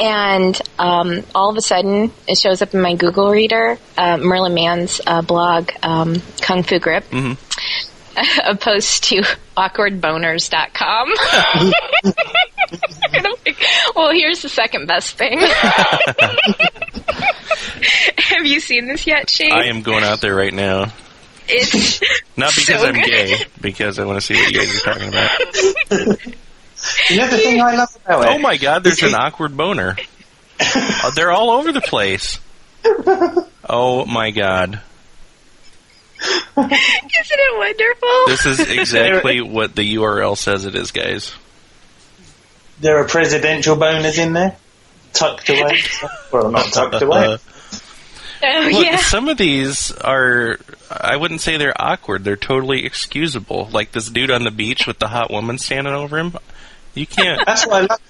[SPEAKER 3] And um, all of a sudden, it shows up in my Google reader, uh, Merlin Mann's uh, blog, um, Kung Fu Grippe, a <laughs> post to awkwardboners.com. and <laughs> I'm like, well, here's the second best thing. <laughs> Have you seen this yet, Shane?
[SPEAKER 1] I am going out there right now.
[SPEAKER 3] It's
[SPEAKER 1] Not because
[SPEAKER 3] So
[SPEAKER 1] I'm
[SPEAKER 3] good.
[SPEAKER 1] gay, because I want to see what you guys are talking about.
[SPEAKER 2] You know the thing I love about it?
[SPEAKER 1] Oh my god, there's an awkward boner. Uh, they're all over the place. Oh my god.
[SPEAKER 3] Isn't it wonderful?
[SPEAKER 1] This is <laughs> exactly what the URL says it is, guys.
[SPEAKER 2] There are presidential boners in there, tucked away. well, not tucked <laughs> away.
[SPEAKER 3] oh
[SPEAKER 1] Look,
[SPEAKER 3] yeah.
[SPEAKER 1] some of these are, I wouldn't say they're awkward, they're totally excusable. Like this dude on the beach with the hot woman standing over him. You can't.
[SPEAKER 2] That's what I love.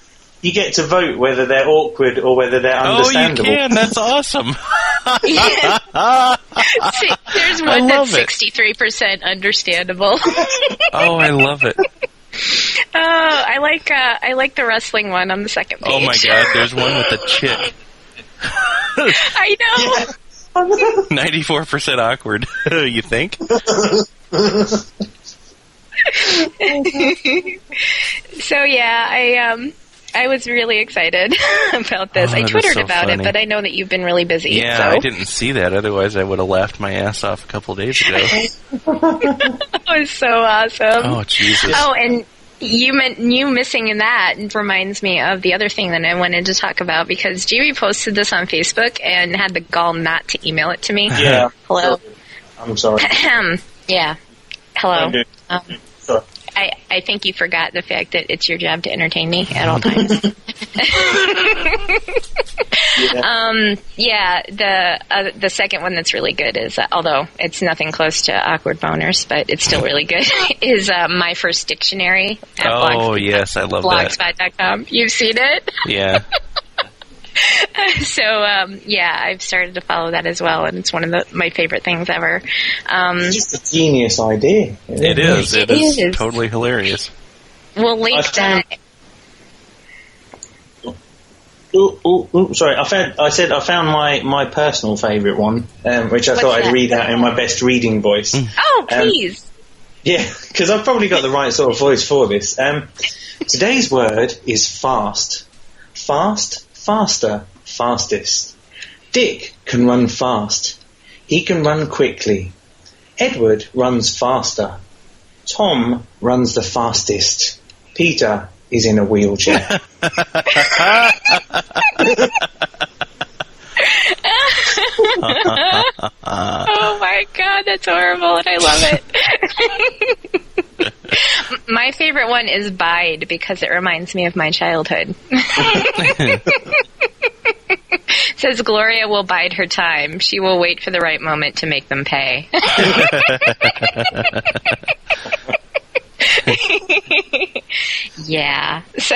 [SPEAKER 2] You get to vote whether they're awkward or whether they're understandable.
[SPEAKER 1] Oh, you
[SPEAKER 2] understandable.
[SPEAKER 1] can. That's awesome.
[SPEAKER 3] See, <laughs> there's one that's
[SPEAKER 1] it.
[SPEAKER 3] sixty-three percent understandable. <laughs>
[SPEAKER 1] Oh, I love it. <laughs>
[SPEAKER 3] Oh, I like uh, I like the wrestling one on the second page.
[SPEAKER 1] Oh my god, there's one with a chick.
[SPEAKER 3] I know.
[SPEAKER 1] 94% awkward. you think?
[SPEAKER 3] So yeah, I um I was really excited <laughs> about this.
[SPEAKER 1] Oh,
[SPEAKER 3] I
[SPEAKER 1] that is
[SPEAKER 3] Twittered
[SPEAKER 1] so
[SPEAKER 3] about
[SPEAKER 1] funny.
[SPEAKER 3] it, but I know that you've been really busy.
[SPEAKER 1] Yeah,
[SPEAKER 3] so.
[SPEAKER 1] I didn't see that. Otherwise, I would have laughed my ass off a couple days ago. <laughs>
[SPEAKER 3] It was so awesome.
[SPEAKER 1] Oh, Jesus.
[SPEAKER 3] Oh, and you meant you missing in that reminds me of the other thing that I wanted to talk about because Jamie posted this on Facebook and had the gall not to email it to me.
[SPEAKER 2] Yeah. <laughs>
[SPEAKER 3] Hello.
[SPEAKER 2] I'm sorry.
[SPEAKER 3] Ahem. <clears throat> yeah. Hello. Um,
[SPEAKER 2] Sorry.
[SPEAKER 3] I, I think you forgot the fact that it's your job to entertain me at all times. <laughs>
[SPEAKER 2] Yeah.
[SPEAKER 3] um, yeah, the uh, the second one that's really good is, uh, although it's nothing close to awkward boners, but it's still really good, <laughs> is uh, my first dictionary. At
[SPEAKER 1] Oh,
[SPEAKER 3] Blogspot-
[SPEAKER 1] yes, I love that.
[SPEAKER 3] Blogspot.com. You've seen it?
[SPEAKER 1] Yeah. <laughs> <laughs>
[SPEAKER 3] so, um, yeah, I've started to follow that as well, and it's one of the, my favorite things ever. Um,
[SPEAKER 2] It's just a genius idea.
[SPEAKER 1] It is. It
[SPEAKER 3] It
[SPEAKER 1] is,
[SPEAKER 3] is.
[SPEAKER 1] totally hilarious.
[SPEAKER 3] we'll link
[SPEAKER 2] found-
[SPEAKER 3] that.
[SPEAKER 2] Ooh, ooh, ooh, sorry, I found. I said I found my, my personal favourite one, um, which I
[SPEAKER 3] What's
[SPEAKER 2] thought I'd read out in my best reading voice.
[SPEAKER 3] Oh, please.
[SPEAKER 2] Yeah, because I've probably got the right sort of voice for this. Um, today's word is fast. Fast, faster, fastest. Dick can run fast. He can run quickly. Edward runs faster. Tom runs the fastest. Peter is in a wheelchair. <laughs> <laughs>
[SPEAKER 3] Oh my god, that's horrible, and I love it. <laughs> my favorite one is Bide because it reminds me of my childhood. <laughs> Says Gloria will bide her time. She will wait for the right moment to make them pay. <laughs> yeah. So,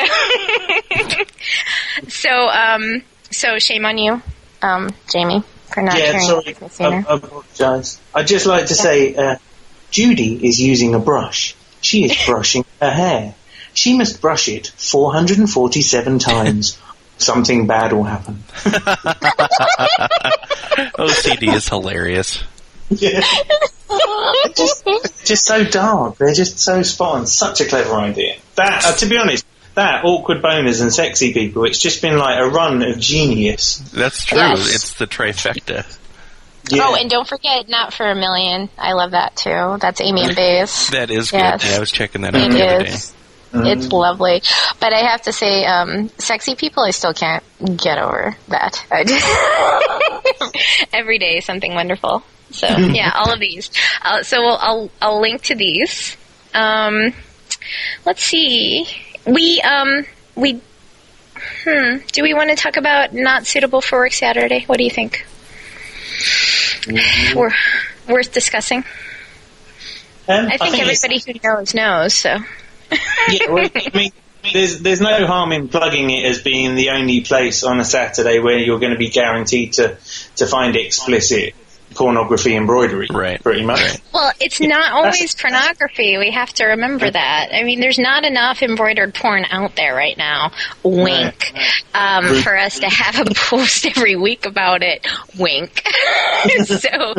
[SPEAKER 3] so, um, so shame on you, um, Jamie, for not
[SPEAKER 2] yeah,
[SPEAKER 3] hearing
[SPEAKER 2] sorry,
[SPEAKER 3] this
[SPEAKER 2] I, I apologise. I'd just like to say, uh, Judy is using a brush. She is <laughs> brushing her hair. She must brush it 447 <laughs> times. Something bad will happen. <laughs>
[SPEAKER 1] OCD is hilarious.
[SPEAKER 2] Yeah. just, just so dark. They're just so spot on. Such a clever idea. That, uh, to be honest, that awkward boners and sexy people. It's just been like a run of genius.
[SPEAKER 1] That's true.
[SPEAKER 3] Yes.
[SPEAKER 1] It's the trifecta.
[SPEAKER 2] Yeah.
[SPEAKER 3] Oh, and don't forget, not for a million. I love that too. That's Amy and Bays. <laughs>
[SPEAKER 1] That is good.
[SPEAKER 3] Yes.
[SPEAKER 1] Yeah, I was checking that out
[SPEAKER 3] It
[SPEAKER 1] the other day.
[SPEAKER 3] is. It's lovely, but I have to say, um, sexy people. I still can't get over that. <laughs> I just- <laughs> Every day, something wonderful. So yeah, all of these. Uh, so we'll, I'll I'll link to these. Um, let's see. We um we hmm. Do we want to talk about not suitable for work Saturday? What do you think? We're worth discussing.
[SPEAKER 2] Um,
[SPEAKER 3] I think,
[SPEAKER 2] it's-
[SPEAKER 3] everybody who knows knows. So <laughs>
[SPEAKER 2] yeah, well, I mean, there's there's no harm in plugging it as being the only place on a Saturday where you're going to be guaranteed to to find explicit pornography embroidery.
[SPEAKER 1] Right,
[SPEAKER 2] Pretty much.
[SPEAKER 1] right.
[SPEAKER 3] Well, it's not always pornography. We have to remember that. I mean, there's not enough embroidered porn out there right now. Wink. Um, for us to have a <laughs> post every week about it. Wink. <laughs> so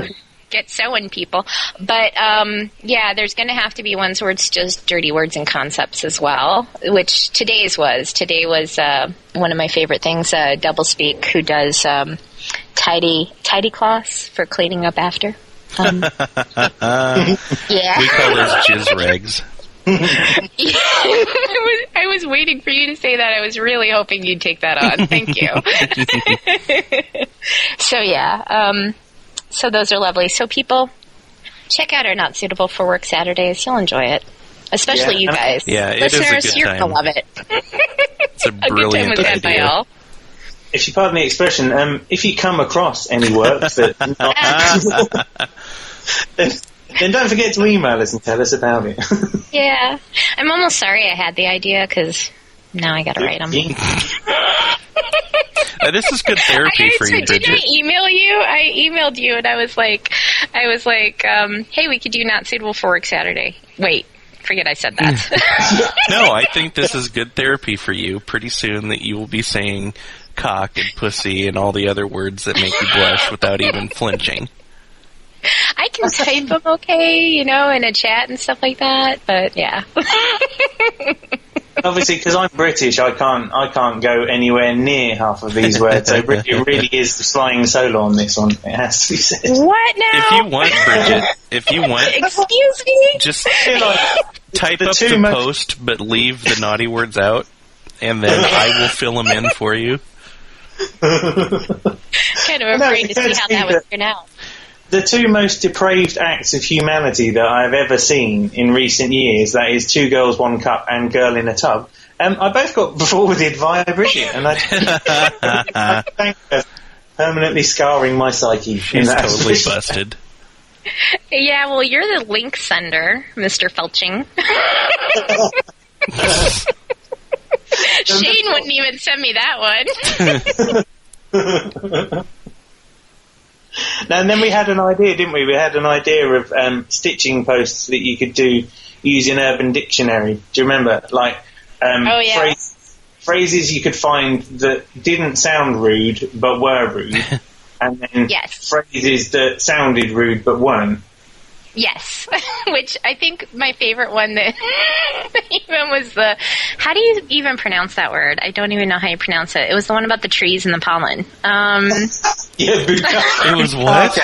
[SPEAKER 3] get sewing, people. But um, yeah, there's going to have to be ones where it's just dirty words and concepts as well, which today's was. Today was uh, one of my favorite things. Uh, Doublespeak, who does um, tidy tidy cloths for cleaning up after. Um, <laughs> <laughs> yeah.
[SPEAKER 1] We call those jizz <laughs> rags.
[SPEAKER 3] I was I was waiting for you to say that. I was really hoping you'd take that on. Thank you. so yeah, um, so those are lovely. So people, check out our not suitable for work Saturdays. You'll enjoy it, especially
[SPEAKER 2] Yeah,
[SPEAKER 3] you guys.
[SPEAKER 1] Yeah, it is a
[SPEAKER 3] listeners, you're
[SPEAKER 1] time.
[SPEAKER 3] gonna love it.
[SPEAKER 1] It's a
[SPEAKER 3] A good time
[SPEAKER 1] brilliant
[SPEAKER 3] was by
[SPEAKER 1] idea.
[SPEAKER 3] all.
[SPEAKER 2] If you pardon the expression, um, if you come across any work that, then, <laughs> then don't forget to email us and tell us about it. <laughs>
[SPEAKER 3] Yeah, I'm almost sorry I had the idea because now I gotta write them.
[SPEAKER 1] Uh, this is good therapy
[SPEAKER 3] I
[SPEAKER 1] for you,
[SPEAKER 3] did I email you? I emailed you and I was like, I was like, um, hey, we could do not suitable for work Saturday. Wait, forget I said that. <laughs>
[SPEAKER 1] No, I think this is good therapy for you. Pretty soon that you will be saying cock and pussy and all the other words that make you blush without even flinching.
[SPEAKER 3] I can type them okay, you know, in a chat and stuff like that. But yeah, <laughs>
[SPEAKER 2] Obviously, because I'm British, I can't I can't go anywhere near half of these words. So it really is the flying solo on this one. It has to be said.
[SPEAKER 3] what now?
[SPEAKER 1] If you want, Bridget, if you want,
[SPEAKER 3] Excuse me.
[SPEAKER 1] just <laughs>
[SPEAKER 2] like
[SPEAKER 1] type
[SPEAKER 2] the
[SPEAKER 1] up the
[SPEAKER 2] most-
[SPEAKER 1] post, but leave the naughty words out, and then I will fill them in for you.
[SPEAKER 3] Kind of <laughs>
[SPEAKER 2] No,
[SPEAKER 3] afraid to see how that
[SPEAKER 2] either-
[SPEAKER 3] would turn out.
[SPEAKER 2] the two most depraved acts of humanity that I've ever seen in recent years, that is Two Girls, One Cup and Girl in a Tub, um, I both got forwarded via Bridget, and I, I thank her permanently scarring my psyche.
[SPEAKER 1] She's
[SPEAKER 2] that
[SPEAKER 1] totally busted.
[SPEAKER 3] Yeah, well, you're the link sender, Mr. Felching. <laughs> <laughs> <laughs> Shane wouldn't even send me that one. <laughs>
[SPEAKER 2] Now, and then we had an idea, didn't we? We had an idea of um, stitching posts that you could do using Urban Dictionary. Do you remember? Like um,
[SPEAKER 3] Oh, yeah.
[SPEAKER 2] phrase- phrases you could find that didn't sound rude but were rude, <laughs> and then
[SPEAKER 3] Yes.
[SPEAKER 2] phrases that sounded rude but weren't.
[SPEAKER 3] Yes, <laughs> which I think my favorite one that <laughs> even was the. How do you even pronounce that word? I don't even know how you pronounce it. It was the one about the trees and the pollen. Um, <laughs>
[SPEAKER 2] Yeah,
[SPEAKER 1] It was what?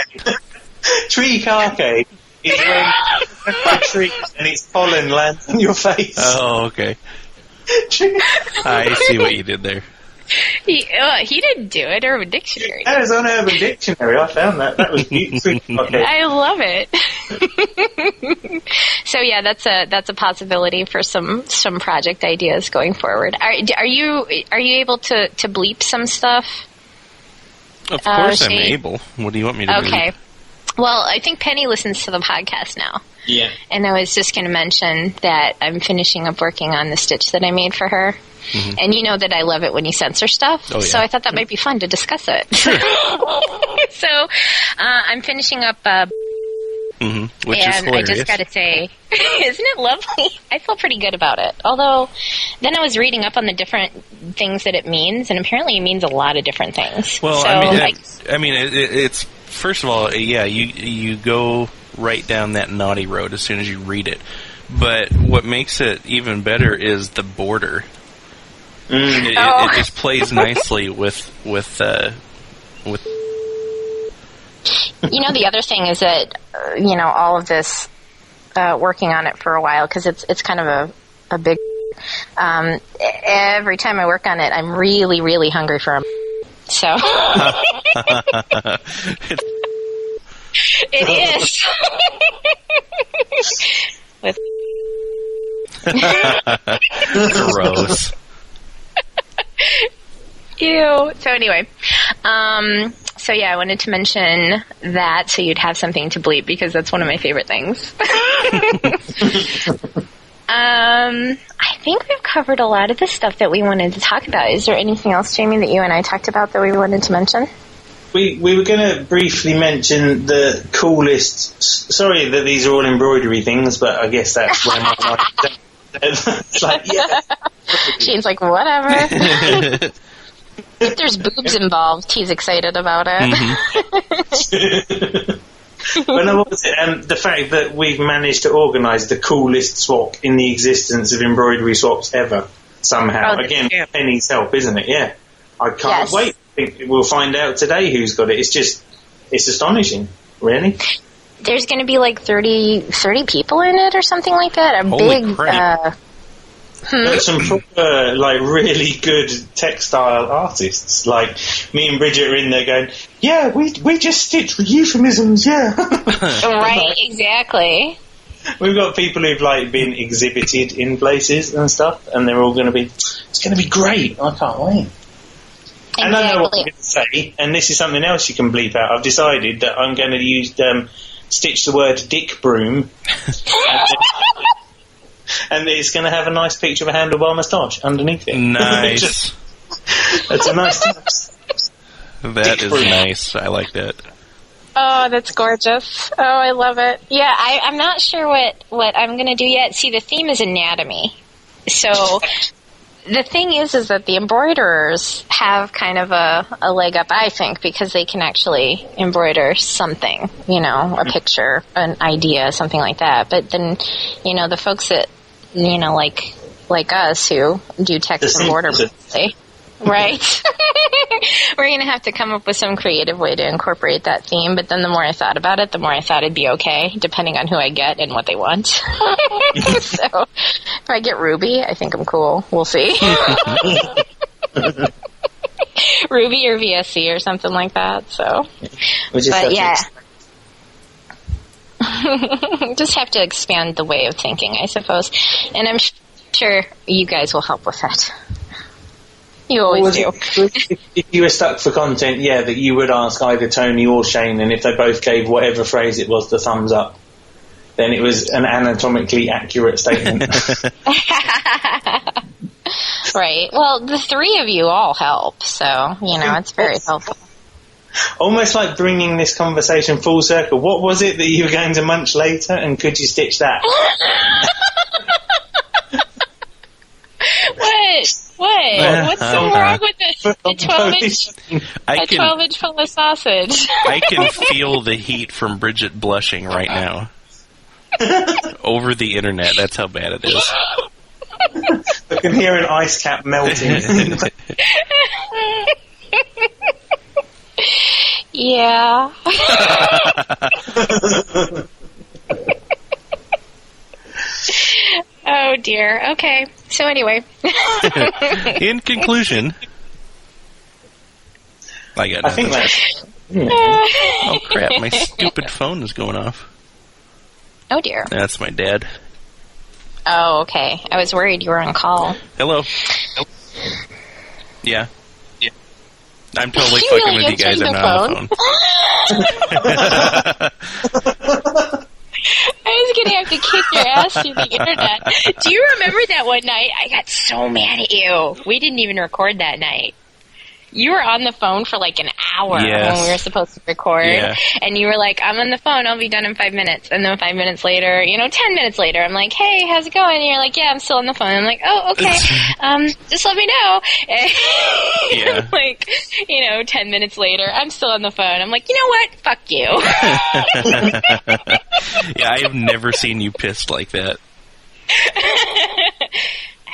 [SPEAKER 2] Tree carcade is when a tree and its pollen lands on your face.
[SPEAKER 1] Oh, okay. I see what you did there. <laughs>
[SPEAKER 3] he, uh, he didn't do it, Urban Dictionary.
[SPEAKER 2] That was on Urban Dictionary. I found that. That was beautiful. Okay. <laughs> <laughs>
[SPEAKER 3] I love it. so yeah, that's a that's a possibility for some some project ideas going forward. Are, are you are you able to to bleep some stuff?
[SPEAKER 1] Of
[SPEAKER 3] Uh,
[SPEAKER 1] course, I'm able. What do you want me to do?
[SPEAKER 3] Okay. Well, I think Penny listens to the podcast now.
[SPEAKER 2] Yeah.
[SPEAKER 3] And I was just going to mention that I'm finishing up working on the stitch that I made for her. And you know that I love it when you censor stuff.
[SPEAKER 1] Mm-hmm. Oh, yeah.
[SPEAKER 3] So I thought that might be fun to discuss it. <laughs> so uh, I'm finishing up, uh,
[SPEAKER 1] hmm Which is
[SPEAKER 3] and I just got to say, <laughs> isn't it lovely? I feel pretty good about it. Although, then I was reading up on the different things that it means, and apparently it means a lot of different things.
[SPEAKER 1] Well,
[SPEAKER 3] so,
[SPEAKER 1] I mean,
[SPEAKER 3] like,
[SPEAKER 1] it, I mean, it, it, it's first of all, yeah, you you go right down that naughty road as soon as you read it. But what makes it even better is the border.
[SPEAKER 2] Mm.
[SPEAKER 1] It, it-
[SPEAKER 3] Oh.
[SPEAKER 1] it just plays nicely with with uh, with.
[SPEAKER 3] you know, the other thing is that uh, you know all of this uh, working on it for a while because it's it's kind of a a big. Um, every time I work on it, I'm really really hungry for a. So <laughs> <laughs> <laughs> it is. With
[SPEAKER 1] Gross.
[SPEAKER 3] Ew. So anyway, um, so yeah, I wanted to mention that so you'd have something to bleep because that's one of my favorite things. <laughs> um, I think we've covered a lot of the stuff that we wanted to talk about. Is there anything else, Jamie, that you and I talked about that we wanted to mention?
[SPEAKER 2] We we were going to briefly mention the coolest. Sorry that these are all embroidery things, but I guess that's where my mind. it's <laughs> like yeah,
[SPEAKER 3] Shane's like, whatever. if <laughs> there's boobs involved, he's excited about it.
[SPEAKER 2] but no, what was it? Um, the fact that we've managed to organise the coolest swap in the existence of embroidery swaps ever somehow.
[SPEAKER 3] Oh,
[SPEAKER 2] Again,
[SPEAKER 3] true.
[SPEAKER 2] Penny's help, isn't it? Yeah, I can't
[SPEAKER 3] Yes.
[SPEAKER 2] wait. I think we'll find out today who's got it. It's just it's astonishing, really.
[SPEAKER 3] There's going to be like 30, 30 people in it or something like that. A
[SPEAKER 1] Holy
[SPEAKER 3] big,
[SPEAKER 1] crap.
[SPEAKER 3] uh,
[SPEAKER 2] But some proper, like, really good textile artists. Like, me and Bridget are in there going, yeah, we, we just stitch euphemisms, yeah. <laughs>
[SPEAKER 3] right, exactly.
[SPEAKER 2] We've got people who've, like, been exhibited in places and stuff, and they're all going to be, it's going to be great. I can't wait. And I know what I'm going to say, and this is something else you can bleep out. I've decided that I'm going to use, um, stitch the word dick broom, <laughs> and it's going to have a nice picture of a handlebar moustache underneath it.
[SPEAKER 1] Nice. <laughs>
[SPEAKER 2] That's a nice touch.
[SPEAKER 1] that is nice. I like that.
[SPEAKER 3] Oh, that's gorgeous. Oh, I love it. Yeah, I, I'm not sure what, what I'm going to do yet. See, the theme is anatomy. So the thing is, is that the embroiderers have kind of a, a leg up, I think, because they can actually embroider something, you know, a picture, an idea, something like that. But then, you know, the folks that, you know, like, like us who do text border right? <laughs> <laughs> We're going to have to come up with some creative way to incorporate that theme. But then the more I thought about it, the more I thought it'd be okay, depending on who I get and what they want. <laughs> so if I get Ruby, I think I'm cool. We'll see. <laughs> Ruby or VSC or something like that. So But yeah. just have to expand the way of thinking, I suppose. And I'm sh- sure you guys will help with that. You always do.
[SPEAKER 2] it- if, <laughs> if you were stuck for content, yeah, that you would ask either Tony or Shane, and if they both gave whatever phrase it was the thumbs up, then it was an anatomically accurate statement. <laughs> <laughs>
[SPEAKER 3] Right. Well, the three of you all help, so, you know, it's very helpful.
[SPEAKER 2] Almost like bringing this conversation full circle. What was it that you were going to munch later, and could you stitch that?
[SPEAKER 3] What? What? What's so uh-huh. wrong with the, <laughs> the 12 inch,
[SPEAKER 1] I
[SPEAKER 3] a
[SPEAKER 1] can
[SPEAKER 3] 12 inch full of sausage? <laughs>
[SPEAKER 1] I can <laughs> feel the heat from Bridget blushing right now. Over the internet. That's how bad it is.
[SPEAKER 2] I can hear an ice cap melting.
[SPEAKER 3] yeah. Oh dear. Okay. So anyway. <laughs>
[SPEAKER 1] In conclusion, I got
[SPEAKER 2] I think
[SPEAKER 1] nothing.
[SPEAKER 2] that's. <laughs>
[SPEAKER 1] Oh crap! My stupid phone is going off.
[SPEAKER 3] Oh dear.
[SPEAKER 1] That's my dad.
[SPEAKER 3] Oh, okay. I was worried you were on call.
[SPEAKER 1] Hello. Yeah. Yeah. I'm totally <laughs>
[SPEAKER 3] You
[SPEAKER 1] fucking
[SPEAKER 3] really
[SPEAKER 1] with you guys. I'm
[SPEAKER 3] the
[SPEAKER 1] not on the phone.
[SPEAKER 3] I was gonna have to kick your ass through the internet. Do you remember that one night? I got so mad at you. We didn't even record that night. You were on the phone for like an hour
[SPEAKER 1] Yes.
[SPEAKER 3] when we were supposed to record,
[SPEAKER 1] Yeah.
[SPEAKER 3] and you were like, "I'm on the phone. I'll be done in five minutes." And then five minutes later, you know, ten minutes later, I'm like, "Hey, how's it going?" And you're like, "Yeah, I'm still on the phone." I'm like, "Oh, okay. <laughs> um, just let me know." And <laughs>
[SPEAKER 1] Yeah. <laughs>
[SPEAKER 3] like, you know, ten minutes later, I'm still on the phone. I'm like, "You know what? Fuck you."
[SPEAKER 1] yeah, I have never seen you pissed like that.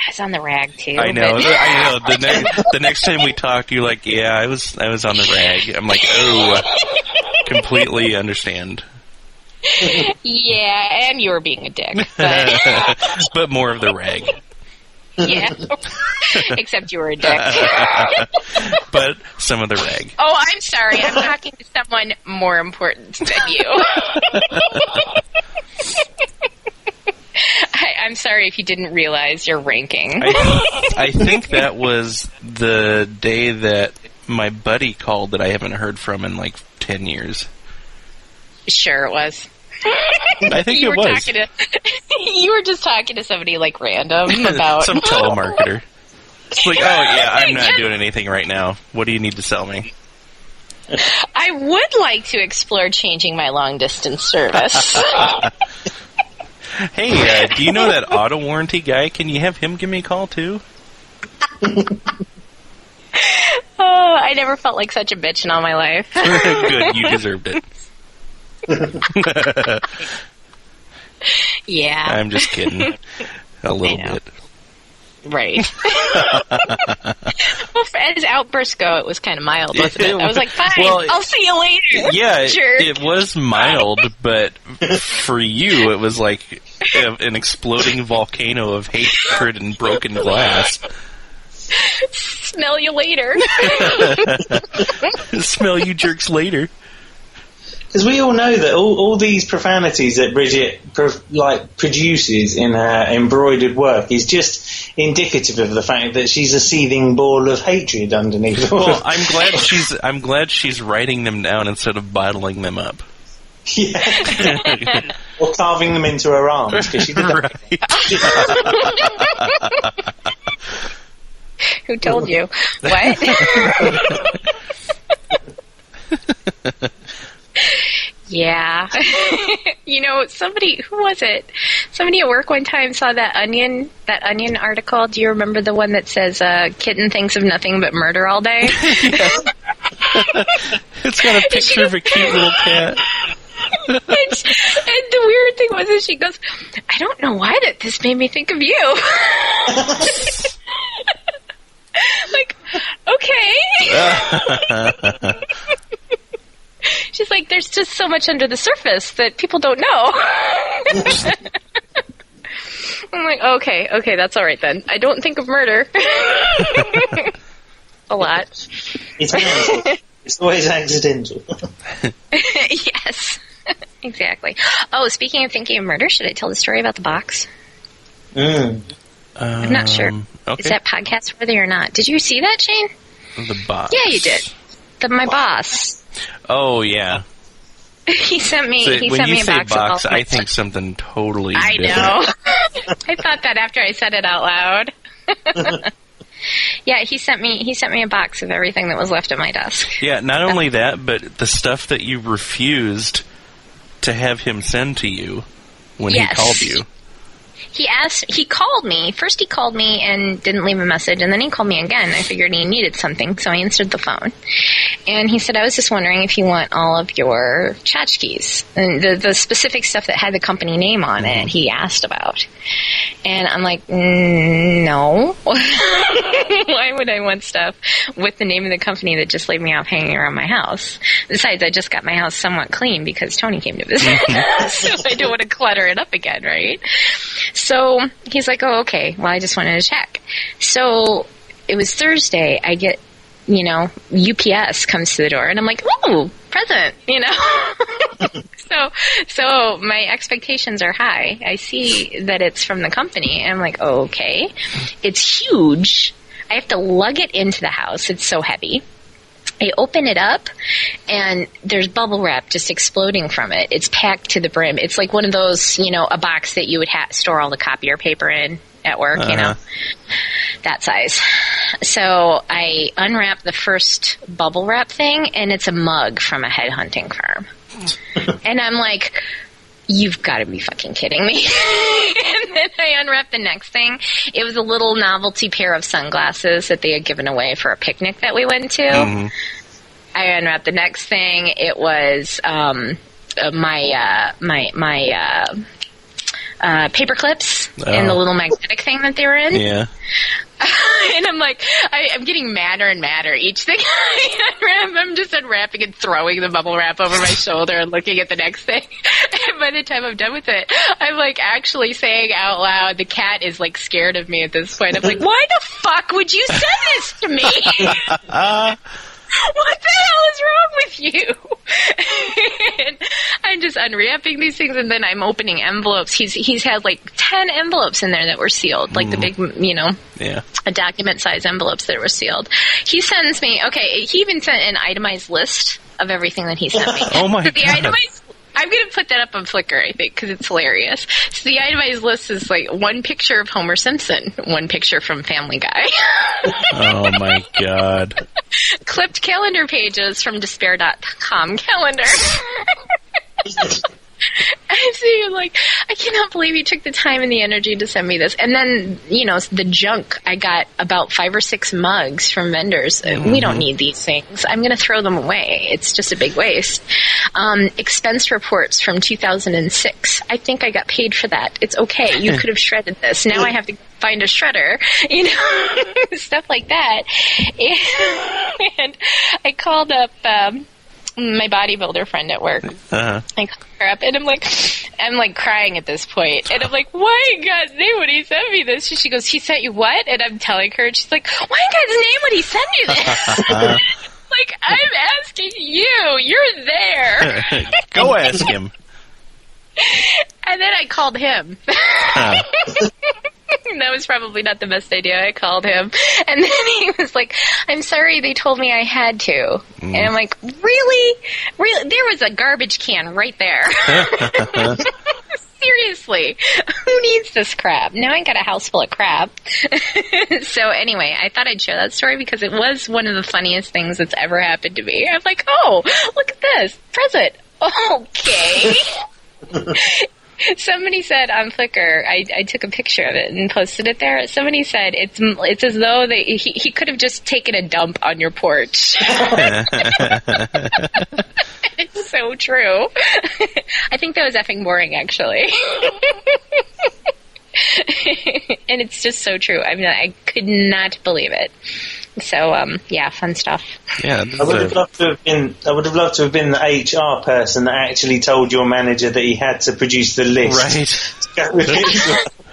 [SPEAKER 3] I was on the rag too.
[SPEAKER 1] I know.
[SPEAKER 3] but-
[SPEAKER 1] I know. The next the next time we talk, you're like, "Yeah, I was I was on the rag." I'm like, "Oh, completely understand."
[SPEAKER 3] Yeah, and you were being a dick. But <laughs>
[SPEAKER 1] but more of the rag.
[SPEAKER 3] yeah. <laughs> Except you were a dick. <laughs>
[SPEAKER 1] But some of the rag.
[SPEAKER 3] Oh, I'm sorry. I'm talking to someone more important than you. I'm sorry if you didn't realize your ranking.
[SPEAKER 1] I, <laughs> I think that was the day that my buddy called that I haven't heard from in like 10 years.
[SPEAKER 3] Sure, it was.
[SPEAKER 1] I think
[SPEAKER 3] you
[SPEAKER 1] it
[SPEAKER 3] were
[SPEAKER 1] was.
[SPEAKER 3] talking to <laughs> you were just talking to somebody like random <laughs> about
[SPEAKER 1] Some telemarketer. It's like, oh yeah, I'm not doing anything right now. What do you need to sell me?
[SPEAKER 3] I would like to explore changing my long distance service.
[SPEAKER 1] Hey, uh, do you know that <laughs> auto warranty guy? Can you have him give me a call too? <laughs>
[SPEAKER 3] oh, I never felt like such a bitch in all my life. <laughs>
[SPEAKER 1] Good, you deserved it.
[SPEAKER 3] yeah,
[SPEAKER 1] I'm just kidding. A little bit.
[SPEAKER 3] Right. <laughs> well, as outbursts go, it was kind of mild, wasn't it? I was like, fine,
[SPEAKER 1] Well,
[SPEAKER 3] I'll see you later.
[SPEAKER 1] Yeah, <laughs> it,
[SPEAKER 3] Jerk.
[SPEAKER 1] it was mild, but for you, it was like an exploding volcano of hatred and broken glass.
[SPEAKER 3] Smell you later. <laughs>
[SPEAKER 1] Smell you jerks later.
[SPEAKER 2] Because we all know that all, all these profanities that Bridget pro- like produces in her embroidered work is just indicative of the fact that she's a seething ball of hatred underneath all
[SPEAKER 1] Well,
[SPEAKER 2] of
[SPEAKER 1] I'm glad she's <laughs> I'm glad she's writing them down instead of bottling them up.
[SPEAKER 2] yeah. <laughs> or carving them into her arms because she did that.
[SPEAKER 1] right. <laughs>
[SPEAKER 3] Who told you? What? <laughs> yeah. <laughs> you know, somebody who was it? Somebody at work one time saw that onion that onion article. Do you remember the one that says uh, kitten thinks of nothing but murder all day? <laughs>
[SPEAKER 1] It's got a picture of a cute little cat.
[SPEAKER 3] and, the weird thing was that she goes, I don't know why that this made me think of you. like, okay. <laughs> She's like, there's just so much under the surface that people don't know. <laughs> I'm like, okay, okay, that's all right then. I don't think of murder <laughs> a lot.
[SPEAKER 2] It's, mental. it's always accidental.
[SPEAKER 3] yes, exactly. Oh, speaking of thinking of murder, should I tell the story about the box?
[SPEAKER 2] mm.
[SPEAKER 3] I'm not sure.
[SPEAKER 1] Um, Okay.
[SPEAKER 3] Is that podcast worthy or not? Did you see that, Shane?
[SPEAKER 1] the box?
[SPEAKER 3] Yeah, you did. The, my boss.
[SPEAKER 1] Oh yeah. <laughs>
[SPEAKER 3] He sent me.
[SPEAKER 1] So
[SPEAKER 3] he
[SPEAKER 1] when
[SPEAKER 3] sent
[SPEAKER 1] you
[SPEAKER 3] me a
[SPEAKER 1] say
[SPEAKER 3] box.
[SPEAKER 1] box,
[SPEAKER 3] of
[SPEAKER 1] I think something totally.
[SPEAKER 3] I
[SPEAKER 1] different.
[SPEAKER 3] know. <laughs> I thought that after I said it out loud. <laughs> yeah, he sent me. He sent me a box of everything that was left at my desk.
[SPEAKER 1] Yeah, not only that, but the stuff that you refused to have him send to you when
[SPEAKER 3] Yes.
[SPEAKER 1] he called you.
[SPEAKER 3] He asked. He called me first. He called me and didn't leave a message, and then he called me again. I figured he needed something, so I answered the phone. And he said, "I was just wondering if you want all of your tchotchkes and the the specific stuff that had the company name on it." He asked about, and I'm like, mm, "No, <laughs> why would I want stuff with the name of the company that just laid me off hanging around my house? Besides, I just got my house somewhat clean because Tony came to visit, <laughs> so I don't want to clutter it up again, right?" So he's like, oh, okay. Well, I just wanted to check. So it was Thursday. I get, you know, UPS comes to the door, and I'm like, oh, present, you know. <laughs> so, so my expectations are high. I see that it's from the company, and I'm like, okay. It's huge. I have to lug it into the house. It's so heavy. I open it up and there's bubble wrap just exploding from it. It's packed to the brim. It's like one of those, you know, a box that you would ha- store all the copier paper in at work, you know, uh-huh. that size. So I unwrap the first bubble wrap thing and it's a mug from a headhunting firm. <laughs> and I'm like, You've got to be fucking kidding me. <laughs> and then I unwrapped the next thing. It was a little novelty pair of sunglasses that they had given away for a picnic that we went to.
[SPEAKER 1] Mhm.
[SPEAKER 3] I unwrapped the next thing. It was um, uh, my uh, my my uh, uh, paper clips and the
[SPEAKER 1] Oh.
[SPEAKER 3] little magnetic thing that they were in.
[SPEAKER 1] Yeah. <laughs>
[SPEAKER 3] and I'm like, I, I'm getting madder and madder each thing. <laughs> I'm just unwrapping and throwing the bubble wrap over my <laughs> shoulder and looking at the next thing. And by the time I'm done with it, I'm like actually saying out loud, the cat is like scared of me at this point. I'm like, why the fuck would you send this to me? What the hell is wrong with you? And I'm just unwrapping these things, and then I'm opening envelopes. He's he's had like ten envelopes in there that were sealed, like the mm. big, you know,
[SPEAKER 1] yeah.
[SPEAKER 3] a document size envelopes that were sealed. He sends me okay. He even sent an itemized list of everything that he sent me. <laughs>
[SPEAKER 1] Oh my <laughs>
[SPEAKER 3] So the
[SPEAKER 1] God.
[SPEAKER 3] itemized. I'm going to put that up on Flickr, I think, because it's hilarious. So the itemized list is like one picture of Homer Simpson, one picture from Family Guy.
[SPEAKER 1] Oh my god. <laughs>
[SPEAKER 3] clipped calendar pages from despair.com calendar. <laughs> I see you like, I cannot believe you took the time and the energy to send me this. And then, you know, the junk, I got about five or six mugs from vendors. Uh, We don't need these things. I'm going to throw them away. It's just a big waste. Um, expense reports from 2006. I think I got paid for that. It's okay. You could have shredded this. Now I have to find a shredder, <laughs> you know, <laughs> stuff like that. And, I called up, um, my bodybuilder friend at work.
[SPEAKER 1] Uh-huh.
[SPEAKER 3] I call her up and I'm like, I'm like crying at this point, and I'm like, why in God's name would he send me this? She goes, he sent you what? And I'm telling her, and she's like, why in God's name would he send you this? <laughs> <laughs> like I'm asking you, you're there. <laughs>
[SPEAKER 1] Go ask him.
[SPEAKER 3] And then I called him. <laughs> that was probably not the best idea. I called him. And then he was like, I'm sorry they told me I had to. And I'm like, really? Really? There was a garbage can right there. <laughs> Seriously. Who needs this crap? Now I got a house full of crap. <laughs> so anyway, I thought I'd share that story because it was one of the funniest things that's ever happened to me. I'm like, oh, look at this. Present. Okay. <laughs> Somebody said on Flickr, I, I took a picture of it and posted it there. Somebody said it's it's as though they, he, he could have just taken a dump on your porch. <laughs> <laughs> it's so true. I think that was effing boring, actually. <laughs> and it's just so true. I mean, I could not believe it. So, um, yeah, fun stuff.
[SPEAKER 1] yeah,
[SPEAKER 2] I would have loved to have been. I would have loved to have been the HR person that actually told your manager that he had to produce the list.
[SPEAKER 1] right.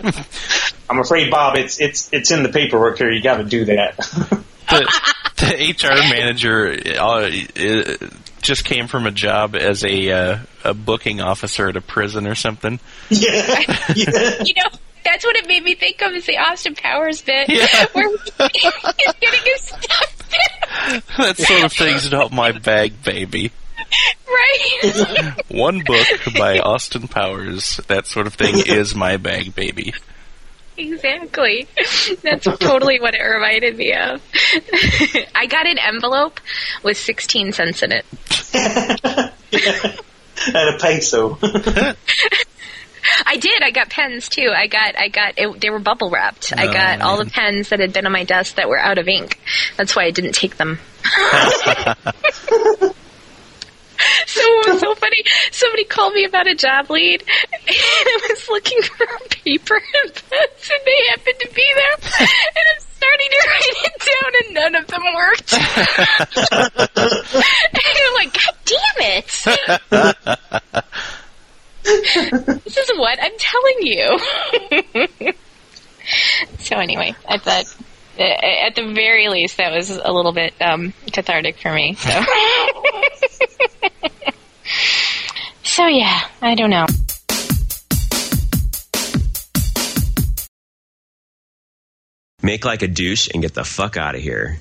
[SPEAKER 1] <laughs>
[SPEAKER 2] I'm afraid, Bob. It's it's it's in the paperwork here. You got to do that. <laughs>
[SPEAKER 1] the, the HR manager uh, uh, just came from a job as a uh, a booking officer at a prison or something.
[SPEAKER 2] yeah, yeah.
[SPEAKER 3] You know, that's what it made me think of is the Austin Powers bit
[SPEAKER 1] Yeah. <laughs>
[SPEAKER 3] where he's <laughs> getting his stuff <laughs>
[SPEAKER 1] that sort of thing's not my bag, baby.
[SPEAKER 3] Right?
[SPEAKER 1] One book by Austin Powers. That sort of thing is my bag, baby.
[SPEAKER 3] exactly. That's totally what it reminded me of. I got an envelope with 16 cents in it.
[SPEAKER 2] and a peso.
[SPEAKER 3] I did. I got pens too. I got. I got. It, they were bubble wrapped. I got all the pens that had been on my desk that were out of ink. That's why I didn't take them. <laughs> So it was so funny. Somebody called me about a job lead, <laughs> and I was looking for paper and pens, and they happened to be there. And I'm starting to write it down, and none of them worked. <laughs> and I'm like, God damn it! This is what I'm telling you. <laughs> so anyway, I thought. At the very least, that was a little bit um, cathartic for me. So, <laughs> so yeah, I don't know.
[SPEAKER 4] Make like a douche and get the fuck out of here.